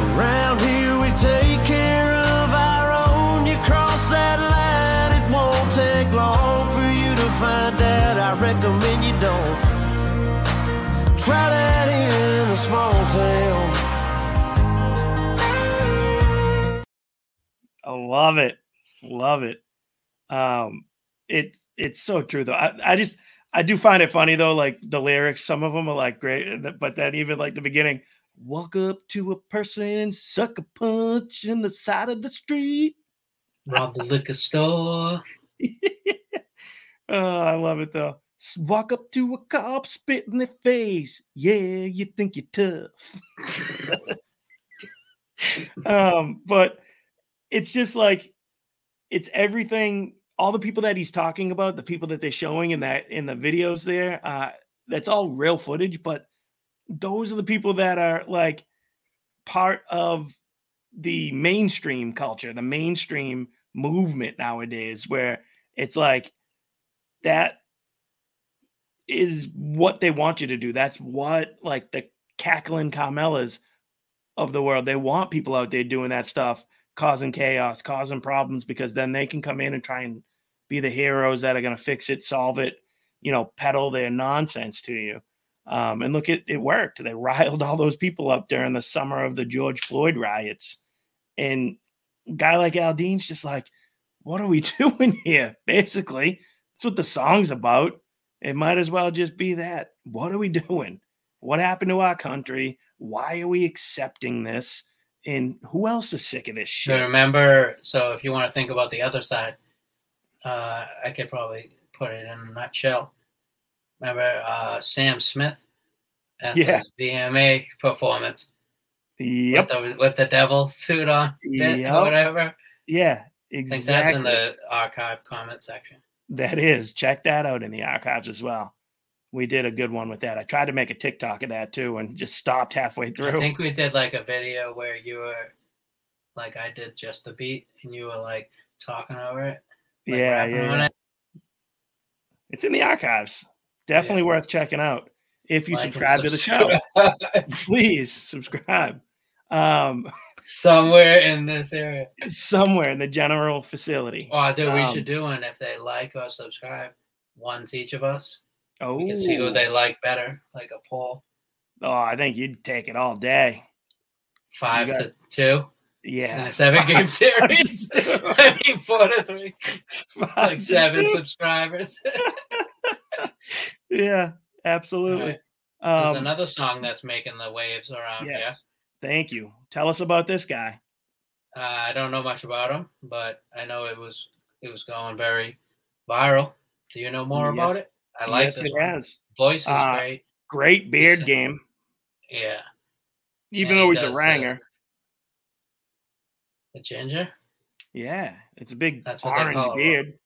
S13: Around here we take care of our own. You cross that line, it won't take long for you to find out. I recommend. Try that in a small town.
S5: I love it. Love it. Um, it it's so true though. I, I just I do find it funny though, like the lyrics, some of them are like great, but then even like the beginning, walk up to a person, suck a punch in the side of the street.
S6: Rob the liquor store.
S5: Oh, I love it though. Walk up to a cop, spit in their face. Yeah, you think you're tough. um, but it's just like it's everything. All the people that he's talking about, the people that they're showing in that in the videos there, uh, that's all real footage. But those are the people that are like part of the mainstream culture, the mainstream movement nowadays, where it's like that is what they want you to do. That's what like the cackling Kamalas of the world. They want people out there doing that stuff, causing chaos, causing problems, because then they can come in and try and be the heroes that are going to fix it, solve it, you know, peddle their nonsense to you. Um, and look, it it worked. They riled all those people up during the summer of the George Floyd riots. And guy like Aldean's just like, what are we doing here? Basically, that's what the song's about. It might as well just be that. What are we doing? What happened to our country? Why are we accepting this? And who else is sick of this
S6: So
S5: shit?
S6: remember, so if you want to think about the other side, uh, I could probably put it in a nutshell. Remember uh, Sam Smith at
S5: Yeah.
S6: his VMA performance
S5: Yep.
S6: with, the, with the devil suit on,
S5: Yep.
S6: or whatever.
S5: Yeah,
S6: I think that's in the archive comment section.
S5: That is. Check that out in the archives as well. we did a good one with that. I tried to make a TikTok of that too, and just stopped halfway through.
S6: I think we did like a video where you were like I did just the beat and you were like talking over it. like,
S5: yeah, yeah,
S6: it.
S5: It's in the archives. Definitely worth checking out. If you
S6: Like and
S5: subscribe to the show, please subscribe. Um,
S6: Somewhere in this area.
S5: somewhere in the general facility.
S6: Oh, dude, we
S5: Um,
S6: should do one if they like or subscribe. One's each of us.
S5: Oh,
S6: We can see who they like better, like a poll.
S5: Oh, I think you'd take it all day.
S6: Five
S5: got-
S6: to two.
S5: Yeah,
S6: In a seven game series. I mean, four to three.
S5: Five
S6: Like seven
S5: two.
S6: subscribers.
S5: Yeah, absolutely.
S6: There's
S5: Um,
S6: another song that's making the waves around
S5: yes. Thank you. Tell us about this guy.
S6: Uh, I don't know much about him, but I know it was it was going very viral. Do you know more about it? I like
S5: yes,
S6: this
S5: it
S6: one.
S5: has.
S6: Voice is
S5: Uh,
S6: great.
S5: Great beard game.
S6: Yeah.
S5: Even
S6: And
S5: though
S6: he
S5: he's a ranger.
S6: The ginger
S5: Yeah, it's a big
S6: That's
S5: orange beard.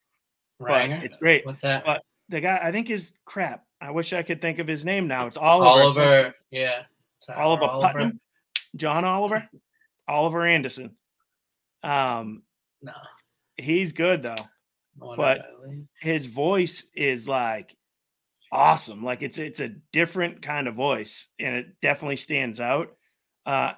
S6: ranger.
S5: It's great.
S6: What's that?
S5: But the guy, I think is crap. I wish I could think of his name now. It's Oliver.
S6: Oliver. Yeah.
S5: Oliver,
S6: Oliver.
S5: Putnam, John Oliver, Oliver Anderson. Um,
S6: No.
S5: he's good though, but his voice is like awesome. Like it's it's a different kind of voice, and it definitely stands out. Uh,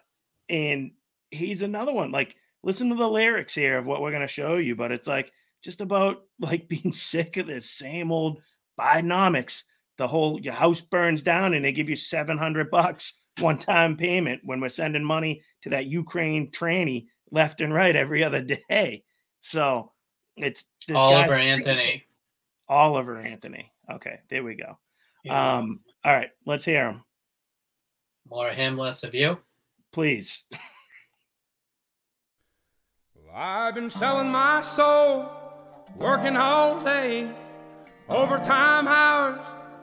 S5: and he's another one. Like listen to the lyrics here of what we're gonna show you, but it's like just about like being sick of this same old Bidenomics. The whole your house burns down and they give you 700 bucks one time payment when we're sending money to that Ukraine tranny left and right every other day. So it's this
S6: Oliver Anthony.
S5: Oliver Anthony. Okay, there we go.
S6: Yeah.
S5: Um, all right, let's hear him,
S6: More of him, less of you.
S5: please.
S14: I've been selling my soul, working all day, overtime hours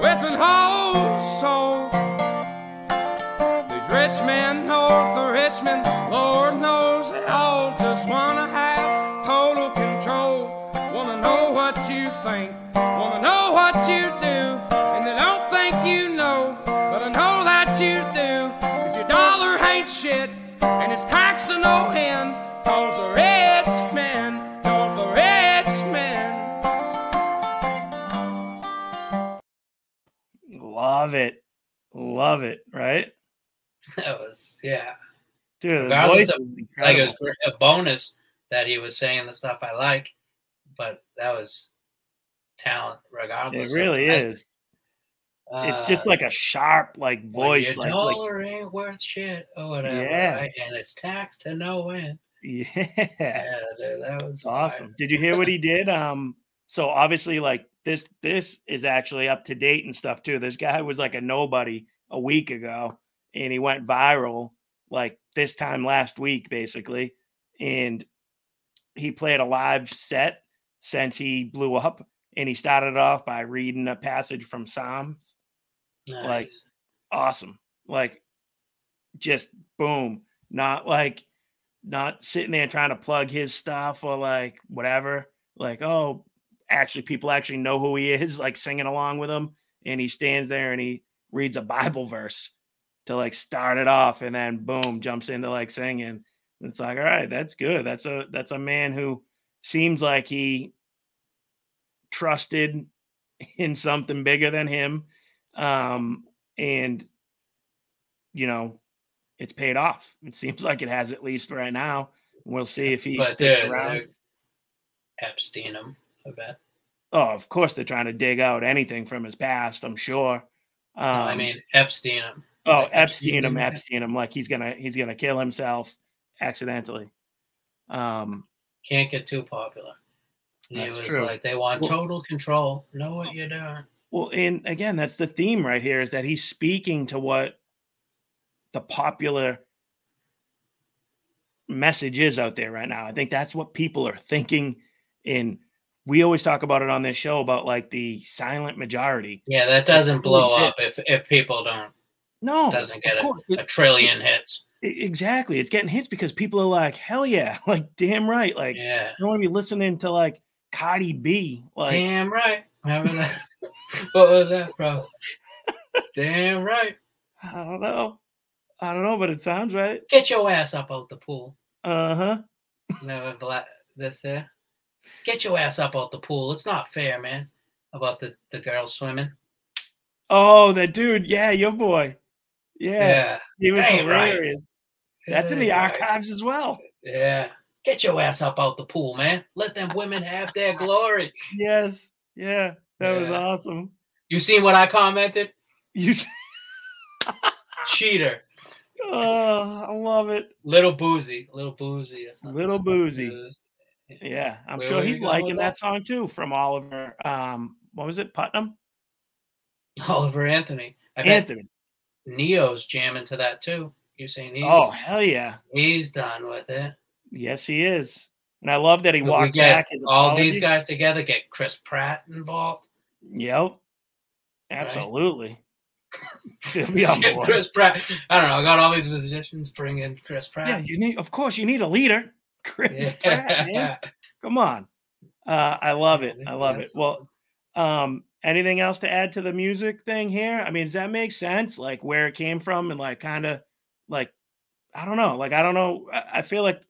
S14: with an whole soul. These rich men north of Richmond
S5: Love it, love it. Right,
S6: That was yeah.
S5: dude. The
S6: Regardless
S5: voice
S6: of like it was a bonus that he was saying the stuff I like, but that was talent regardless.
S5: It really is. it's just
S6: uh,
S5: like a sharp, like voice,
S6: your
S5: like, like
S6: dollar ain't worth shit or whatever,
S5: Yeah.
S6: right? And it's taxed to no end.
S5: yeah.
S6: Yeah, dude, that was
S5: awesome. Did you hear what he did? Um, so obviously, like this, this is actually up to date and stuff too. This guy was like a nobody a week ago, and he went viral like this time last week, basically. And he played a live set since he blew up, and he started off by reading a passage from Psalms. Like awesome, like just boom, not like not sitting there trying to plug his stuff or like whatever. Like, oh, actually, people actually know who he is, like singing along with him. And he stands there and he reads a Bible verse to like start it off, and then boom, jumps into like singing. It's like, all right, that's good. That's a that's a man who seems like he trusted in something bigger than him. Um, and you know, it's paid off. It seems like it has at least right now. We'll see if he
S6: But
S5: sticks
S6: they're,
S5: around.
S6: Epstein him, I bet.
S5: Oh, of course they're trying to dig out anything from his past. I'm sure. Um,
S6: No, I mean Epstein him.
S5: oh,
S6: like
S5: Epstein him,
S6: Epstein him.
S5: Like he's gonna he's gonna kill himself accidentally. Um,
S6: Can't get too popular.
S5: That's
S6: was
S5: true.
S6: like, they want
S5: Well-
S6: total control. Know what you're doing.
S5: Well, and again, that's the theme right here is that he's speaking to what the popular message is out there right now. I think that's what people are thinking. And we always talk about it on this show about like the silent majority.
S6: Yeah, that doesn't blow up if if people don't.
S5: No,
S6: doesn't get a, a trillion hits.
S5: Exactly. It's getting hits because people are like, hell yeah, like damn right. Like
S6: Yeah.
S5: I don't want to be listening to like Cardi B. Like
S6: Damn right. Remember that? what was that, bro? Damn right.
S5: I don't know. I don't know, but it sounds right.
S6: Get your ass up out the pool.
S5: Uh-huh.
S6: Never bla- this there. Get your ass up out the pool. It's not fair, man. About the the girls swimming.
S5: Oh, that dude. Yeah, your boy. Yeah.
S6: Yeah.
S5: He was
S6: right.
S5: hilarious. That's in the archives as well.
S6: Yeah. Get your ass up out the pool, man. Let them women have their glory.
S5: Yes. Yeah. That was awesome.
S6: You seen what I commented?
S5: You
S6: Cheater.
S5: oh, I love it.
S6: Little boozy. Little boozy.
S5: Little boozy. Yeah. I'm
S6: Where
S5: sure he's liking
S6: that?
S5: that song too from Oliver. Um, what was it? Putnam?
S6: Oliver Anthony. I
S5: Anthony.
S6: Neo's jamming to that too. You saying he's
S5: Oh, hell yeah.
S6: he's done with it.
S5: Yes, he is. And I love that he walked back his
S6: all these guys together, get Chris Pratt involved.
S5: Yep. Absolutely. He'll be on board.
S6: Chris Pratt. I don't know. I got all these musicians. Bring in Chris Pratt.
S5: Yeah, you need of course you need a leader. Chris Pratt, man. Come on. Uh, I love it. I love it. Well, um, anything else to add to the music thing here? I mean, does that make sense? Like where it came from and like kind of like I don't know. Like I don't know. I, I feel like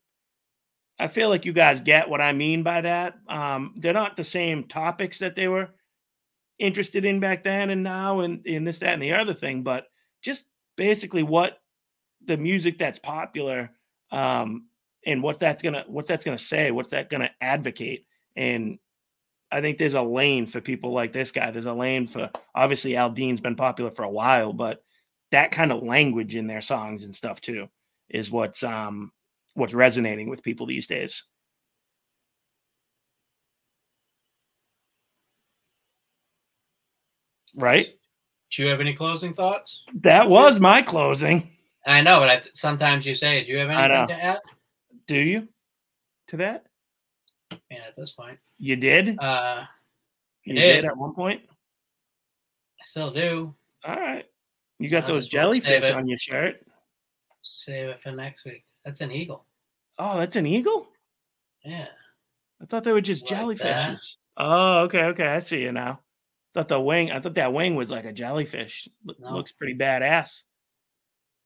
S5: I feel like you guys get what I mean by that. Um, they're not the same topics that they were interested in back then and now and in this, that, and the other thing, but just basically what the music that's popular um and what that's gonna what's that's gonna say, what's that gonna advocate. And I think there's a lane for people like this guy. There's a lane for obviously Aldean's been popular for a while, but that kind of language in their songs and stuff too is what's um what's resonating with people these days. Right?
S6: Do you have any closing thoughts?
S5: That was my closing.
S6: I know, but I, sometimes you say, "Do you have anything to add?"
S5: Do you to that?
S6: And at this point,
S5: You did?
S6: uh,
S5: you
S6: did.
S5: did at one point?
S6: I still do.
S5: All right. You got
S6: Might
S5: those
S6: as well save
S5: jellyfish on your shirt.
S6: Save it for next week. That's an eagle.
S5: Oh, that's an eagle?
S6: Yeah.
S5: I thought they were just
S6: Like
S5: jellyfishes. Oh, okay, okay. I see you now. Thought the wing, I thought that wing was like a jellyfish. Lo-
S6: No.
S5: Looks pretty badass.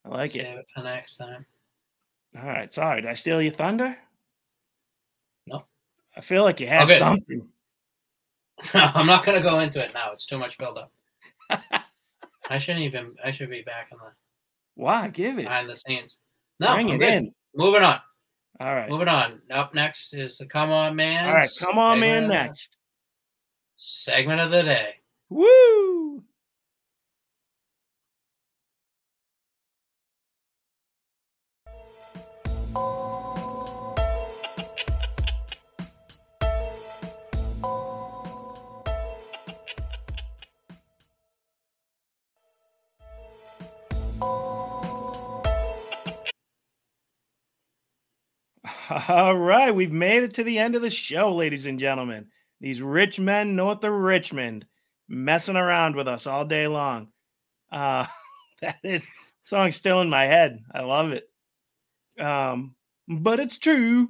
S5: I like
S6: Save
S5: it.
S6: it for next time.
S5: All right. Sorry. Did I steal your thunder?
S6: No.
S5: I feel like you had
S6: Okay.
S5: something.
S6: No, I'm not gonna go into it now. It's too much buildup. I shouldn't even. I should be back in the
S5: Why? Give it.
S6: behind the scenes. No,
S5: Bring
S6: I'm
S5: it
S6: good.
S5: in.
S6: Moving on.
S5: All right.
S6: Moving on. Up next is the Come On Man.
S5: All right. Come on, man.
S6: segment of the-
S5: Next.
S6: Segment of the day.
S5: Woo! All right, we've made it to the end of the show, ladies and gentlemen. These rich men north of Richmond messing around with us all day long. Uh, that is song still in my head. I love it. Um, but it's true.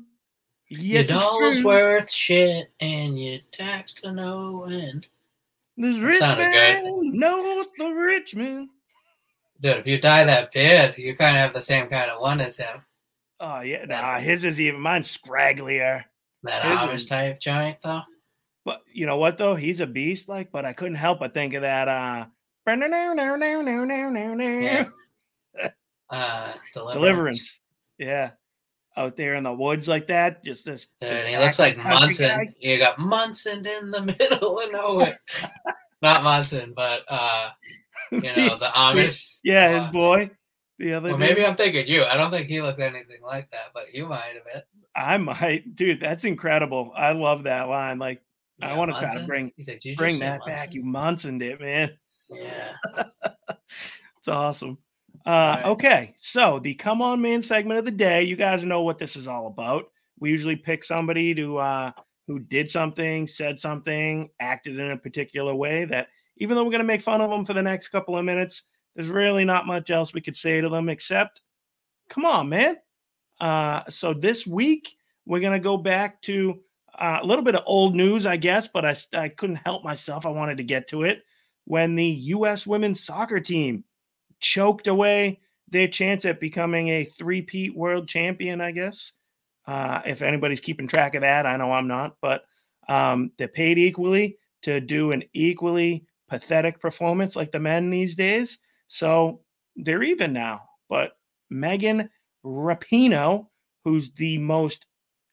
S5: Yes,
S6: your
S5: it's
S6: dollar's
S5: true.
S6: worth shit, and your tax to no end.
S5: This rich man north of Richmond.
S6: Dude, if you dye that beard, you kind of have the same kind of one as him.
S5: Oh yeah, nah, his is even mine's scragglier.
S6: That
S5: His
S6: Amish
S5: is-
S6: type joint, though.
S5: But you know what though? He's a beast, like, but I couldn't help but think of that uh
S6: Yeah. Uh, deliverance.
S5: deliverance. Yeah. Out there in the woods like that. Just this.
S6: Dude,
S5: this
S6: he looks like Munson.
S5: guy.
S6: You got Munson in the middle of nowhere. Not Munson, but uh, you know the Amish.
S5: Yeah,
S6: uh,
S5: his boy. The other
S6: Well, maybe I'm thinking you. I don't think he looks anything like that, but you might have it.
S5: I might, dude. That's incredible. I love that line. Like, I want to try to bring bring that
S6: Munson?"
S5: back. You Munson it, man.
S6: Yeah.
S5: It's awesome. Uh, Okay, so the come on man segment of the day. You guys know what this is all about. We usually pick somebody to uh, who did something, said something, acted in a particular way that even though we're going to make fun of them for the next couple of minutes, there's really not much else we could say to them except, come on, man. Uh, so this week, we're going to go back to uh, a little bit of old news, I guess, but I, I couldn't help myself. I wanted to get to it when the U.S. women's soccer team choked away their chance at becoming a three-peat world champion, I guess. Uh, if anybody's keeping track of that, I know I'm not, but um, they're paid equally to do an equally pathetic performance like the men these days. So they're even now. But Megan Rapinoe, who's the most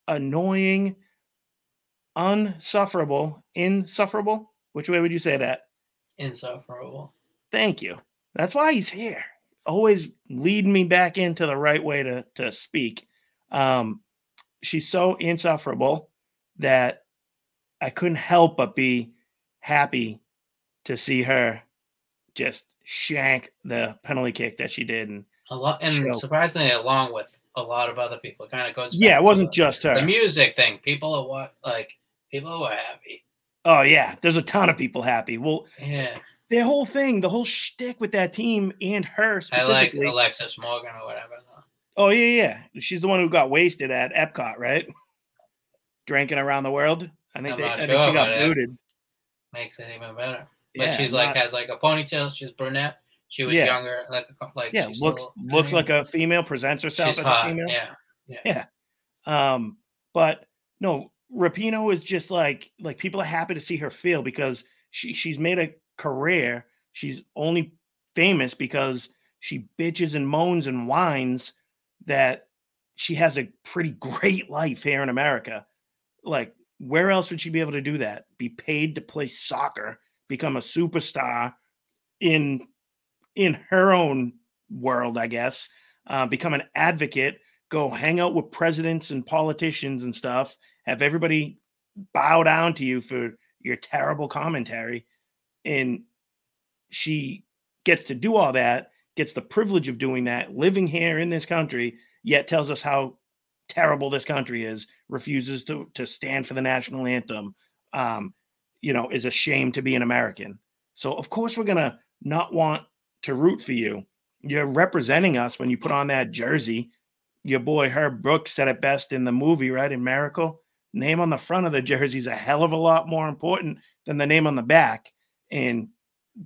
S5: annoying, unsufferable, insufferable, which way would you say that?
S6: Insufferable.
S5: Thank you. That's why he's here. Always leading me back into the right way to to speak. Um, she's so insufferable that I couldn't help but be happy to see her just shank the penalty kick that she did. And
S6: A lot, and
S5: Choke.
S6: surprisingly, along with a lot of other people, it kind of goes.
S5: yeah, it wasn't
S6: the,
S5: just her.
S6: the music thing. People are what like people were happy.
S5: oh yeah, there's a ton of people happy. Well,
S6: Yeah,
S5: their whole thing, the whole shtick with that team and her
S6: I like
S5: specifically.
S6: Alexis Morgan or whatever. Though.
S5: Oh yeah, yeah. She's the one who got wasted at Epcot, right? Drinking around the world. I think they, I think she got booted.
S6: Makes it even better.
S5: Yeah,
S6: but she's like
S5: not-
S6: has like a ponytail. She's brunette. She was
S5: Yeah.
S6: younger. Like a- like
S5: Yeah, looks
S6: I
S5: looks
S6: mean,
S5: like a female. Presents herself as
S6: hot.
S5: a female.
S6: Yeah, yeah.
S5: Yeah. Um, but no, Rapinoe is just like like people are happy to see her feel because she she's made a career. She's only famous because she bitches and moans and whines that she has a pretty great life here in America. Like, where else would she be able to do that? Be paid to play soccer, become a superstar in in her own world, I guess. Uh, become an advocate, go hang out with presidents and politicians and stuff. Have everybody bow down to you for your terrible commentary, and she gets to do all that, gets the privilege of doing that, living here in this country, yet tells us how terrible this country is, refuses to to stand for the national anthem, um, you know, is ashamed to be an American. So of course we're gonna not want to root for you. You're representing us when you put on that jersey. Your boy Herb Brooks said it best in the movie, right? In Miracle. Name on the front of the jersey is a hell of a lot more important than the name on the back. And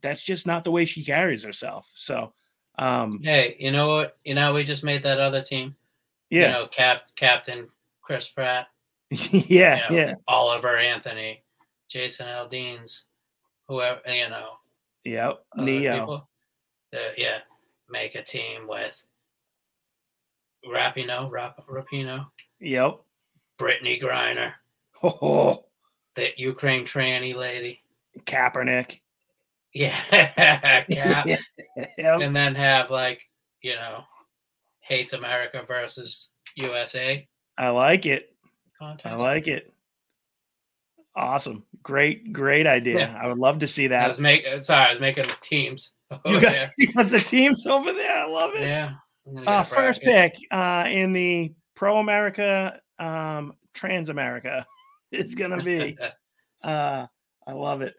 S5: that's just not the way she carries herself. So um
S6: Hey, you know what? You know we just made that other team.
S5: Yeah.
S6: You know, Cap Captain Chris Pratt.
S5: yeah,
S6: you know,
S5: yeah.
S6: Oliver Anthony, Jason Aldean's, whoever you know.
S5: Yep. Neo.
S6: people. The, yeah, make a team with Rapinoe, Rap, Rapinoe,
S5: Yep.
S6: Brittney Griner,
S5: Oh,
S6: that Ukraine tranny lady.
S5: Kaepernick.
S6: Yeah, Cap.
S5: Yep.
S6: and then have like you know, hates America versus USA.
S5: I like it. I like it. Awesome. Great, great idea. I would love to see
S6: I
S5: that.
S6: was making sorry, I was making the teams.
S5: You got,
S6: there.
S5: you got the teams over there. I love it.
S6: Yeah. I'm gonna get
S5: Uh, first
S6: bracket.
S5: pick uh, in the Pro America, um, Trans America is going to be. uh, I love it.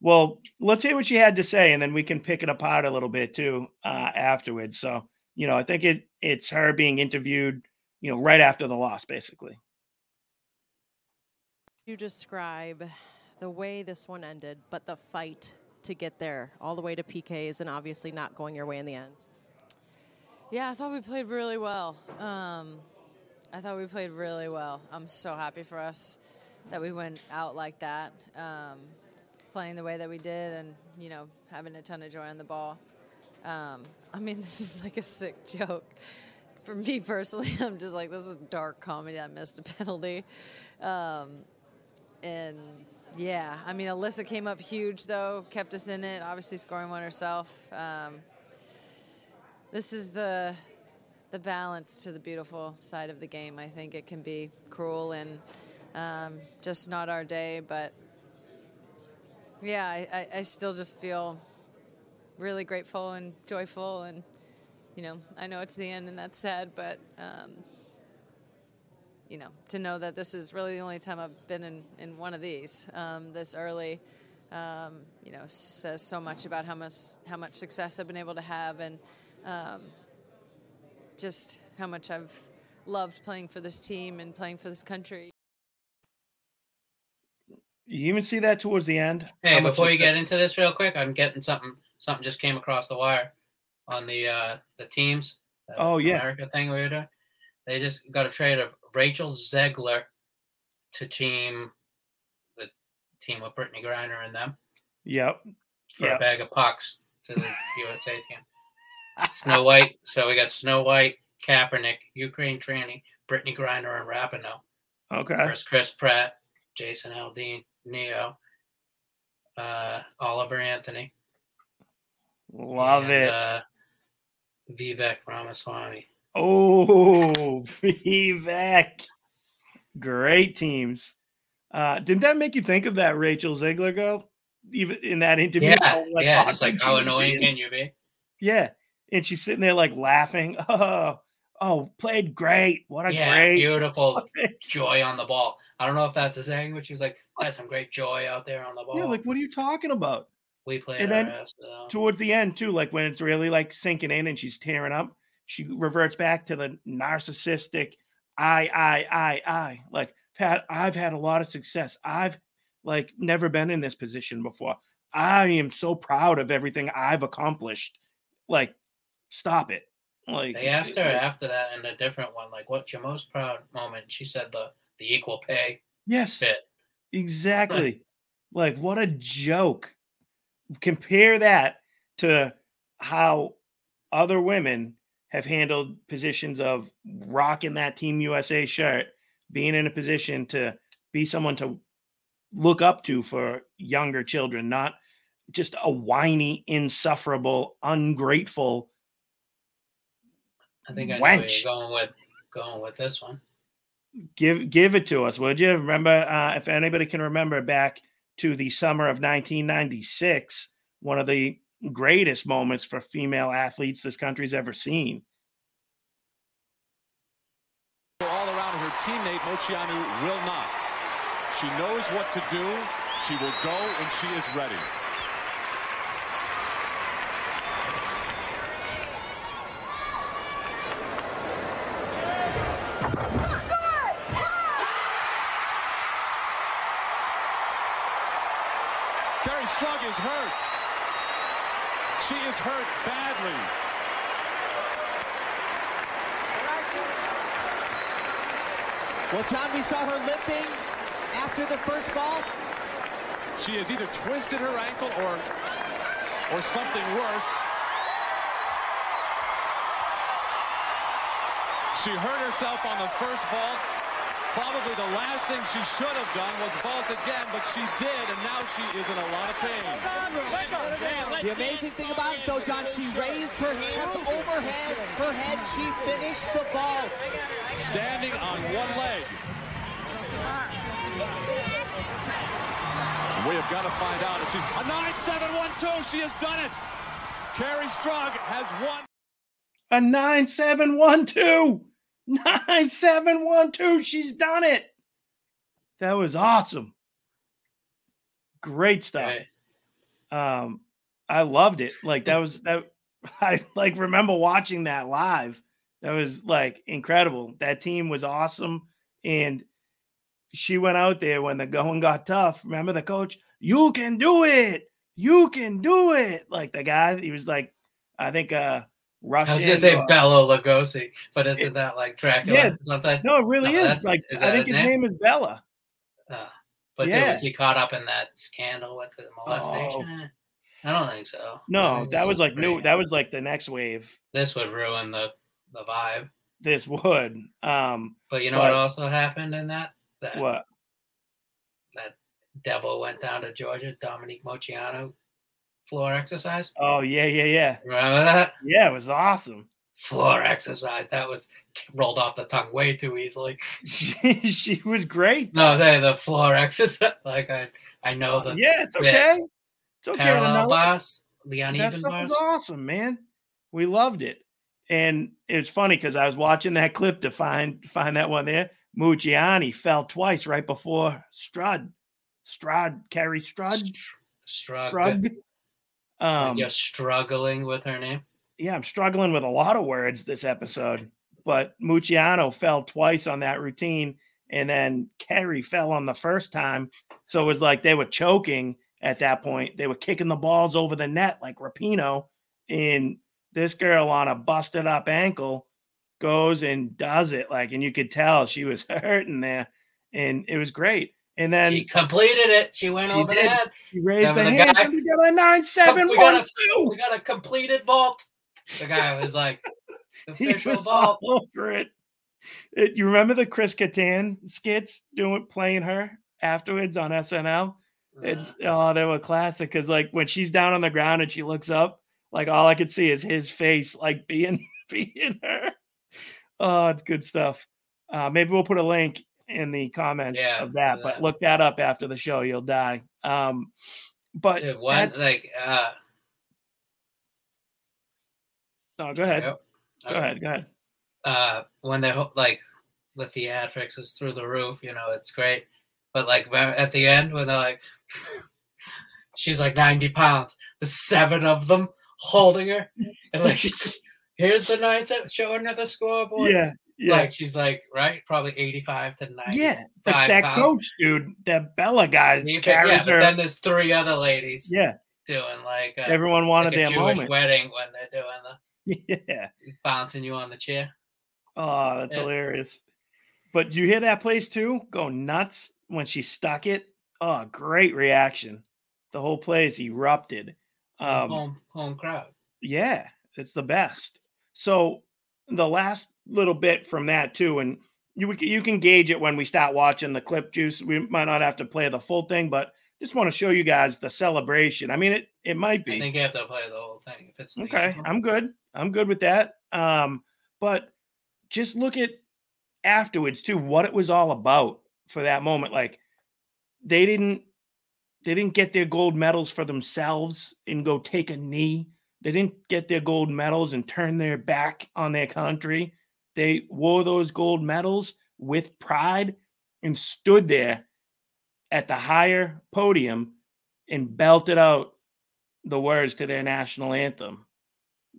S5: Well, let's hear what you had to say, and then we can pick it apart a little bit too uh, afterwards. So, you know, I think it it's her being interviewed, you know, right after the loss, basically.
S15: you describe the way this one ended, but the fight to get there, all the way to PKs, and obviously not going your way in the end?
S16: Yeah, I thought we played really well. Um, I thought we played really well. I'm so happy for us that we went out like that, um, playing the way that we did, and you know having a ton of joy on the ball. Um, I mean, this is like a sick joke. For me personally, I'm just like, this is dark comedy. I missed a penalty. Um, and yeah, I mean, Alyssa came up huge, though, kept us in it, obviously scoring one herself. Um, this is the the balance to the beautiful side of the game. I think it can be cruel and um, just not our day, but yeah, I, I, still just feel really grateful and joyful, and you know, I know it's the end and that's sad, but um, you know, to know that this is really the only time I've been in, in one of these um, this early, um, you know, says so much about how much how much success I've been able to have, and um, just how much I've loved playing for this team and playing for this country.
S5: You even see that towards the end.
S6: Hey,
S5: How
S6: before
S5: is
S6: you
S5: that-
S6: get into this real quick, I'm getting something. Something just came across the wire on the uh the teams. that
S5: Oh, yeah.
S6: America thing we were doing. They just got a trade of Rachel Zegler to team the team with Brittney Griner and them
S5: Yep.
S6: for
S5: Yep.
S6: a bag of pucks to the USA team. Snow White. So we got Snow White, Kaepernick, Ukraine Tranny, Brittany Griner, and Rapinoe.
S5: Okay.
S6: There's Chris Pratt, Jason Aldean, Neo, uh, Oliver Anthony.
S5: Love
S6: and,
S5: it.
S6: Uh, Vivek Ramaswamy.
S5: Oh, Vivek. Great teams. Uh, didn't that make you think of that Rachel Zegler girl? Even in that interview?
S6: Yeah,
S5: how,
S6: yeah. It's like how annoying can you be?
S5: Yeah. And she's sitting there like laughing. Oh, oh, played great. What a
S6: yeah,
S5: great.
S6: beautiful joy on the ball. I don't know if that's a saying, but she was like, "Had some great joy out there on the ball."
S5: Yeah, like what are you talking about?
S6: we played
S5: and then
S6: ass
S5: towards the end too, like when it's really like sinking in and she's tearing up, she reverts back to the narcissistic I, I, I, I. Like Pat, I've had a lot of success. I've like never been in this position before. I am so proud of everything I've accomplished. Like, stop it. Like
S6: They asked her after that in a different one, like, "What's your most proud moment?" She said the the equal pay
S5: Yes.
S6: fit.
S5: Exactly. like what a joke. Compare that to how other women have handled positions of rocking that team USA shirt, being in a position to be someone to look up to for younger children, not just a whiny, insufferable, ungrateful
S6: I think I know
S5: wench.
S6: you're going with going with this one.
S5: give give it to us would you remember uh, if anybody can remember back to the summer of 1996 one of the greatest moments for female athletes this country's ever seen
S17: all around her teammate Moceanu will not. She knows what to do. She will go and she is ready. Kerri Strug is hurt. She is hurt badly.
S18: Well, John, we saw her limping after the first ball.
S17: She has either twisted her ankle or or something worse. She hurt herself on the first vault. Probably the last thing she should have done was vault again, but she did, and now she is in a lot of pain.
S18: The amazing thing about it, though, John, she raised her hands overhead. Her head, she finished the ball.
S17: Standing on one leg. We have got to find out if she's a 9-7-1-2. She has done it. Kerri Strug has won.
S5: a 9712 9712 she's done it. That was awesome. Great stuff. Um i loved it. Like that was that i like remember watching that live. That was like incredible. That team was awesome. And she went out there when the going got tough. Remember the coach you can do it. You can do it. Like the guy he was like i think uh Russian
S6: I was gonna say
S5: or-
S6: Bela Lugosi, but isn't that like Dracula
S5: Yeah.
S6: or something?
S5: No, it really
S6: No,
S5: is. Like
S6: is
S5: I think his name is Bela.
S6: Uh, but
S5: Yeah.
S6: was he caught up in that scandal with the molestation? Eh, I don't think so.
S5: No,
S6: think
S5: that was like new. That was like the next wave.
S6: This would ruin the the vibe.
S5: This would. Um,
S6: But you know what also happened in that? That
S5: What?
S6: that devil went down to Georgia, Dominique Moceanu floor exercise.
S5: Oh yeah, yeah, yeah.
S6: Remember that?
S5: Yeah, it was awesome.
S6: Floor exercise. That was rolled off the tongue way too easily.
S5: She, she was great.
S6: No, they the floor exercise. Like I, I know the
S5: yeah, it's okay. It's okay.
S6: Parallel bars, the
S5: that
S6: uneven
S5: stuff
S6: bars.
S5: was awesome, man. We loved it, and it's funny because I was watching that clip to find find that one there. Moceanu fell twice right before Strud, Strud, Kerri Strud,
S6: Strug.
S5: Strug. Um,
S6: You're struggling with her name.
S5: yeah, I'm struggling with a lot of words this episode, but Moceanu fell twice on that routine, and then Kerri fell on the first time. So it was like they were choking at that point. They were kicking the balls over the net like Rapinoe, and this girl on a busted up ankle goes and does it like, and you could tell she was hurting there, and it was great. And then
S6: She completed it. She went
S5: She
S6: over
S5: did.
S6: the head.
S5: she raised the
S6: the
S5: hand
S6: guy?
S5: we got a nine seven
S6: we got a, we got a completed vault. The guy was like, official
S5: was
S6: vault.
S5: all over it. It- You remember the Chris Kattan skits doing playing her afterwards on SNL? It's oh, they were classic because like when she's down on the ground and she looks up, like all I could see is his face, like being being her. Oh, it's good stuff. Uh, maybe we'll put a link in the comments
S6: Yeah,
S5: of that, but
S6: that.
S5: look that up after the show. You'll die. Um, but
S6: one
S5: that's-
S6: like uh
S5: no, go ahead.
S6: Yep.
S5: Go ahead. Go ahead.
S6: uh when they like the theatrics is through the roof, you know, it's great. But like at the end when they're like she's like 90 pounds, the seven of them holding her, and like here's the nine showing her the scoreboard.
S5: Yeah, yeah.
S6: Like she's like, right, probably 85 to 90.
S5: Yeah, but that
S6: pounds.
S5: coach dude, that Bela guy, carries
S6: yeah,
S5: her.
S6: then there's three other ladies
S5: yeah,
S6: doing like uh,
S5: Everyone wanted
S6: like a
S5: their
S6: Jewish
S5: moment.
S6: wedding when they're doing the
S5: yeah.
S6: bouncing you on the chair.
S5: Oh, that's
S6: Yeah.
S5: hilarious. But you hear that place too go nuts when she stuck it? Oh, great reaction. The whole place erupted. Um,
S6: home home crowd.
S5: yeah, it's the best. So the last little bit from that too, and you can- you can gauge it when we start watching the clip juice. We might not have to play the full thing, but just want to show you guys the celebration. I mean, it it might be
S6: I think you have to play the whole thing. If it's
S5: Okay,
S6: anthem.
S5: I'm good. I'm good with that. Um, but just look at afterwards too what it was all about for that moment. Like they didn't they didn't get their gold medals for themselves and go take a knee. They didn't get their gold medals and turn their back on their country. They wore those gold medals with pride and stood there at the higher podium and belted out the words to their national anthem.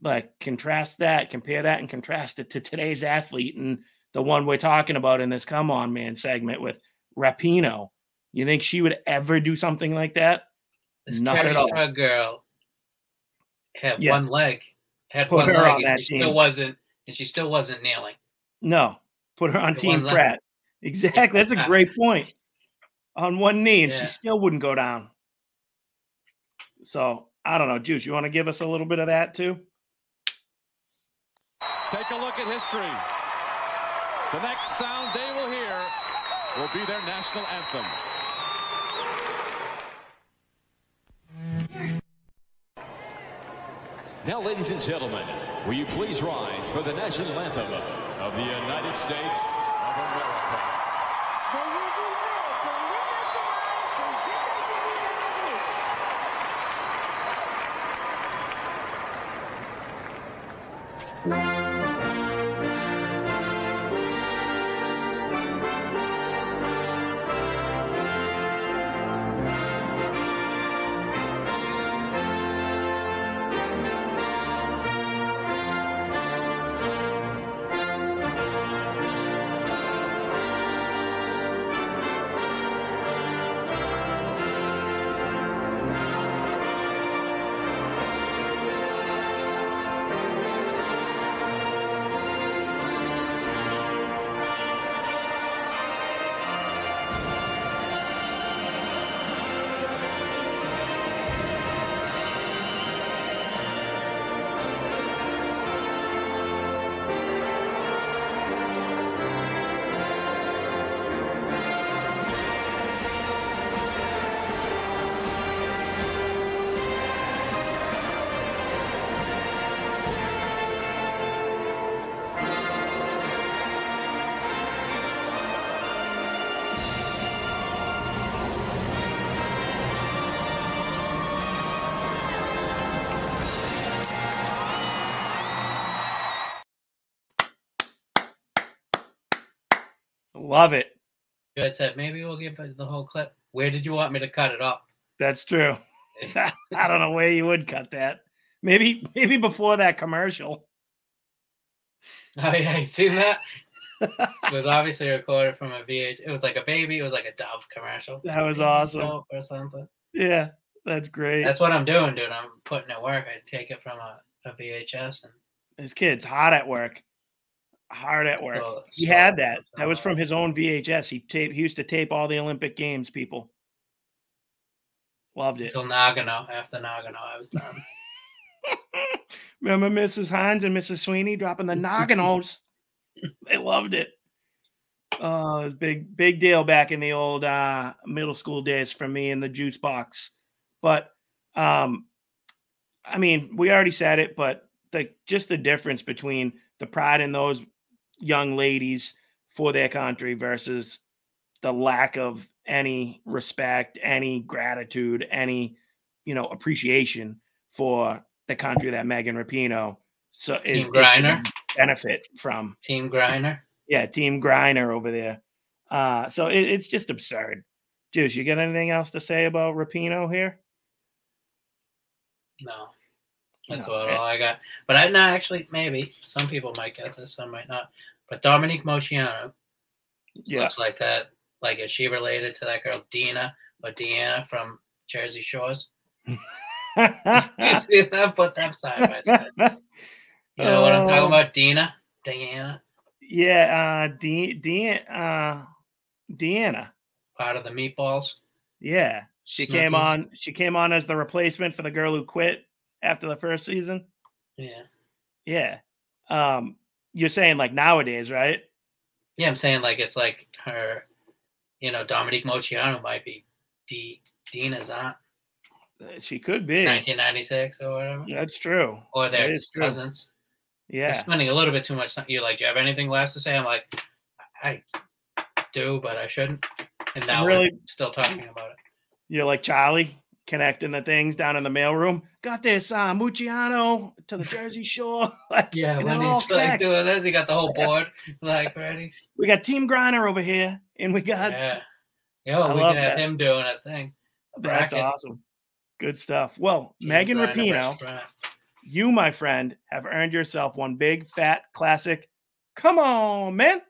S5: Like contrast that, compare that, and contrast it to today's athlete and the one we're talking about in this "Come On Man" segment with Rapinoe. You think she would ever do something like that?
S6: This
S5: Not
S6: Kerri
S5: at all.
S6: Girl had
S5: Yes.
S6: one leg, had
S5: Put
S6: one leg,
S5: on
S6: and she still wasn't, and she still wasn't nailing.
S5: No, put her on
S6: The
S5: Team
S6: one left.
S5: Pratt. Exactly. That's a great point. On one knee, and
S6: Yeah.
S5: she still wouldn't go down. So I don't know, Juice. You want to give us a little bit of that too?
S17: Take a look at history. The next sound they will hear will be their national anthem.
S19: Now, ladies and gentlemen, Will you please rise for the national anthem of the United States of America?
S6: Had said maybe we'll give the whole clip. Where did you want me to cut it off?
S5: That's true. I don't know where you would cut that. Maybe maybe before that commercial.
S6: Oh yeah, you seen that? it was obviously recorded from a VH. It was like a baby. It was like a Dove commercial.
S5: That was awesome.
S6: Or something.
S5: Yeah, that's great.
S6: That's what I'm doing, dude. I'm putting it work. I take it from a, a VHS and
S5: This kid's hot at work. Hard at work.
S6: So-
S5: he had that. That was from his own VHS. He tape. He used to tape all the Olympic games. People loved it.
S6: until Nagano. After Nagano, I was done.
S5: Remember Mrs. Hines and Mrs. Sweeney dropping the Naganos? they loved it. Oh, it was big, big deal back in the old uh, middle school days for me in the juice box. But um, I mean, we already said it, but the just the difference between the pride in those young ladies for their country versus the lack of any respect, any gratitude, any you know appreciation for the country that Megan Rapinoe so is
S6: Team Griner?
S5: benefit from.
S6: Team Griner.
S5: Yeah, Team Griner over there. Uh, so it, it's just absurd. Juice, you got anything else to say about Rapinoe here?
S6: No, that's about all I got. But I no, actually, maybe some people might get this, some might not. But Dominique Moceanu
S5: Yeah.
S6: looks like that. Like, is she related to that girl Dina or Deanna from Jersey Shores? you see that? Put them side by side. You know what I'm talking
S5: Oh.
S6: about? Dina, Deanna,
S5: Yeah, uh, De- De- uh, Deanna.
S6: part of the Meatballs.
S5: Yeah, she came on. She came on as the replacement for the girl who quit after the first season.
S6: Yeah,
S5: Yeah. Um, you're saying like nowadays, right?
S6: yeah. I'm saying like it's like her. You know, Dominique Moceanu might be D Dina's aunt,
S5: Uh, She could be.
S6: 1996 or whatever,
S5: That's true.
S6: or their
S5: is true.
S6: cousins. I'm
S5: Yeah.
S6: spending a little bit too much time. You're like, do you have anything last to say? I'm like, I do, but I shouldn't. And now
S5: really-
S6: we're still talking about it.
S5: You're like Charlie connecting the things down in the mailroom. Got this uh Moceanu to the Jersey Shore. like
S6: Yeah, when he's like doing this, he got the whole board like ready.
S5: We got Team Griner over here, and we got
S6: Yeah. Yo,
S5: I
S6: we can have
S5: that.
S6: him doing a thing. A
S5: that's awesome. Good stuff. Well,
S6: Team
S5: Megan
S6: Griner Rapinoe,
S5: you, my friend, have earned yourself one big fat classic. Come on, man.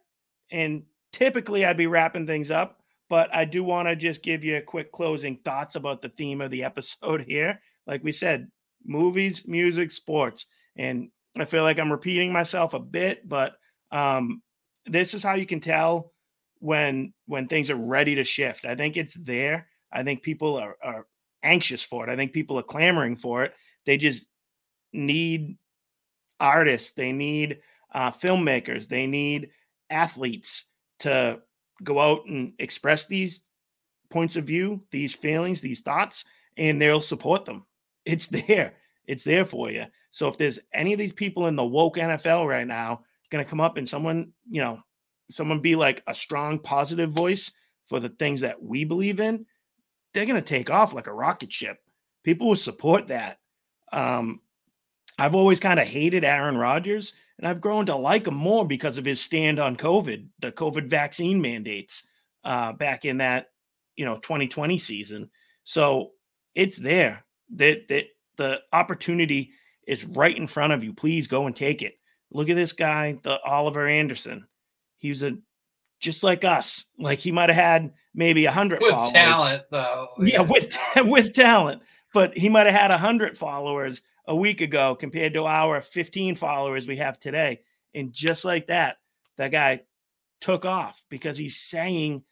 S5: And typically I'd be wrapping things up, but I do want to just give you a quick closing thoughts about the theme of the episode here. Like we said, movies, music, sports. And I feel like I'm repeating myself a bit, but um, this is how you can tell when when things are ready to shift. I think it's there. I think people are, are anxious for it. I think people are clamoring for it. They just need artists, they need uh, filmmakers, they need athletes to go out and express these points of view, these feelings, these thoughts, and they'll support them. It's there. It's there for you. So if there's any of these people in the woke NFL right now going to come up and someone, you know, someone be like a strong positive voice for the things that we believe in, they're going to take off like a rocket ship. People will support that. Um, I've always kind of hated Aaron Rodgers, and I've grown to like him more because of his stand on COVID, the COVID vaccine mandates uh, back in that you know 2020 season. So it's there. That that the opportunity is right in front of you. Please go and take it. Look at this guy, the Oliver Anderson. He was a just like us. Like he might have had maybe a hundred
S6: With
S5: followers.
S6: talent, though.
S5: Yeah, with with talent, but he might have had a hundred followers a week ago compared to our 15 followers we have today. And just like that, that guy took off because he's saying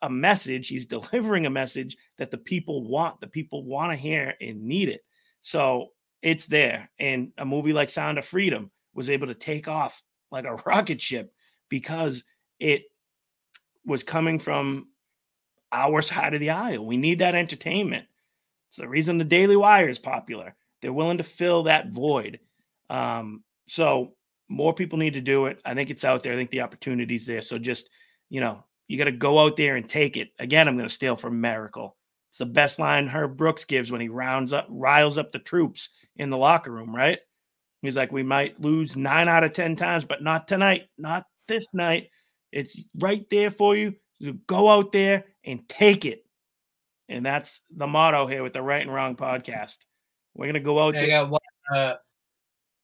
S5: a message, he's delivering a message that the people want, the people want to hear and need it. So it's there. And a movie like Sound of Freedom was able to take off like a rocket ship because it was coming from our side of the aisle. We need that entertainment. It's the reason the Daily Wire is popular. They're willing to fill that void. Um, so more people need to do it. I think it's out there. I think the opportunity's there. So just, you know, you got to go out there and take it. Again, I'm going to steal from Miracle. It's the best line Herb Brooks gives when he rounds up, riles up the troops in the locker room, right? He's like, we might lose nine out of 10 times, but not tonight, not this night. It's right there for you. So go out there and take it. And that's the motto here with the Right and Wrong podcast. We're gonna go out
S6: I
S5: there.
S6: got one uh,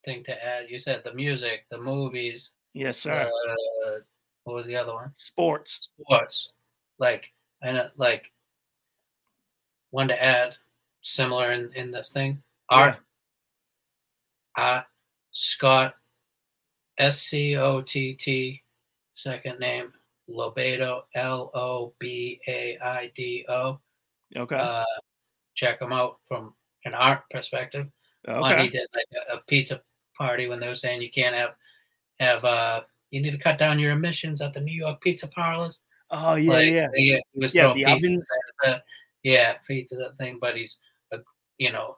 S6: thing to add. You said the music, the movies.
S5: Yes, sir.
S6: Uh, what was the other one?
S5: Sports.
S6: Sports. Like I know, like one to add, similar in in this thing. Art. Uh, Scott. S C O T T. Second name LoBaido. L O B A I D O.
S5: Okay.
S6: Uh, check them out from an art perspective.
S5: Okay.
S6: he did like a, a pizza party when they were saying you can't have have uh you need to cut down your emissions at the New York pizza parlors.
S5: Oh yeah,
S6: Like,
S5: yeah.
S6: He, he was
S5: Yeah, the ovens.
S6: the- yeah, pizza that thing, but he's a you know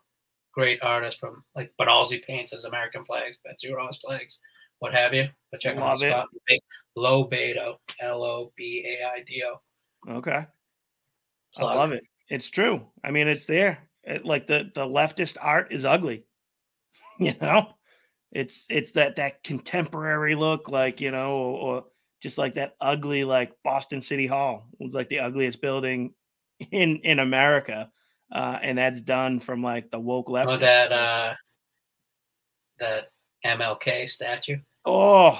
S6: great artist from like but all he paints is American flags, Betsy Ross flags, what have you. But check him out. Scott LoBaido, L O B A I D O.
S5: Okay. I love it. It's true. I mean, it's there. It, like the the leftist art is ugly. You know, it's it's that that contemporary look, like you know, or, or just like that ugly, like Boston City Hall was like the ugliest building in in America, uh, and that's done from like the woke left.
S6: Oh, that uh that MLK statue.
S5: Oh,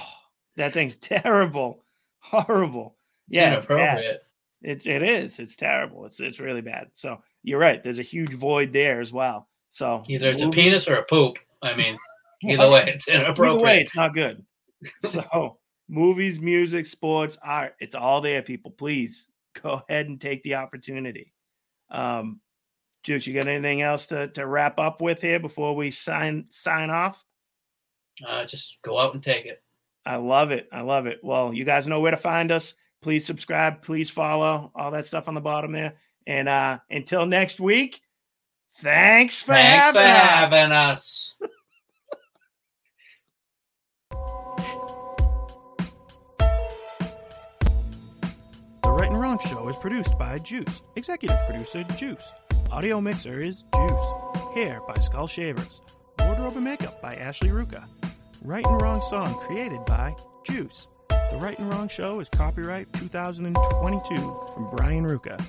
S5: that thing's terrible, horrible.
S6: It's
S5: yeah,
S6: inappropriate.
S5: It's it is. It's terrible. It's it's really bad. So you're right. There's a huge void there as well. So
S6: Either it's a penis or a poop. I mean, either way, it's inappropriate.
S5: Either way, it's not good. So movies, music, sports, art, it's all there, people. Please go ahead and take the opportunity. Um, Juice, you got anything else to, to wrap up with here before we sign sign off?
S6: Uh, just go out and take it.
S5: I love it. I love it. Well, you guys know where to find us. Please subscribe, please follow, all that stuff on the bottom there. And uh until next week, thanks for
S6: Thanks for
S5: having
S6: having
S5: us.
S6: us.
S5: The Right and Wrong Show is produced by Juice. Executive producer Juice. Audio mixer is Juice. Hair by Skull Shavers. Wardrobe and makeup by Ashley Ruka. Right and Wrong song created by Juice. The Right and Wrong Show is copyright 2022 from Brian Ruka.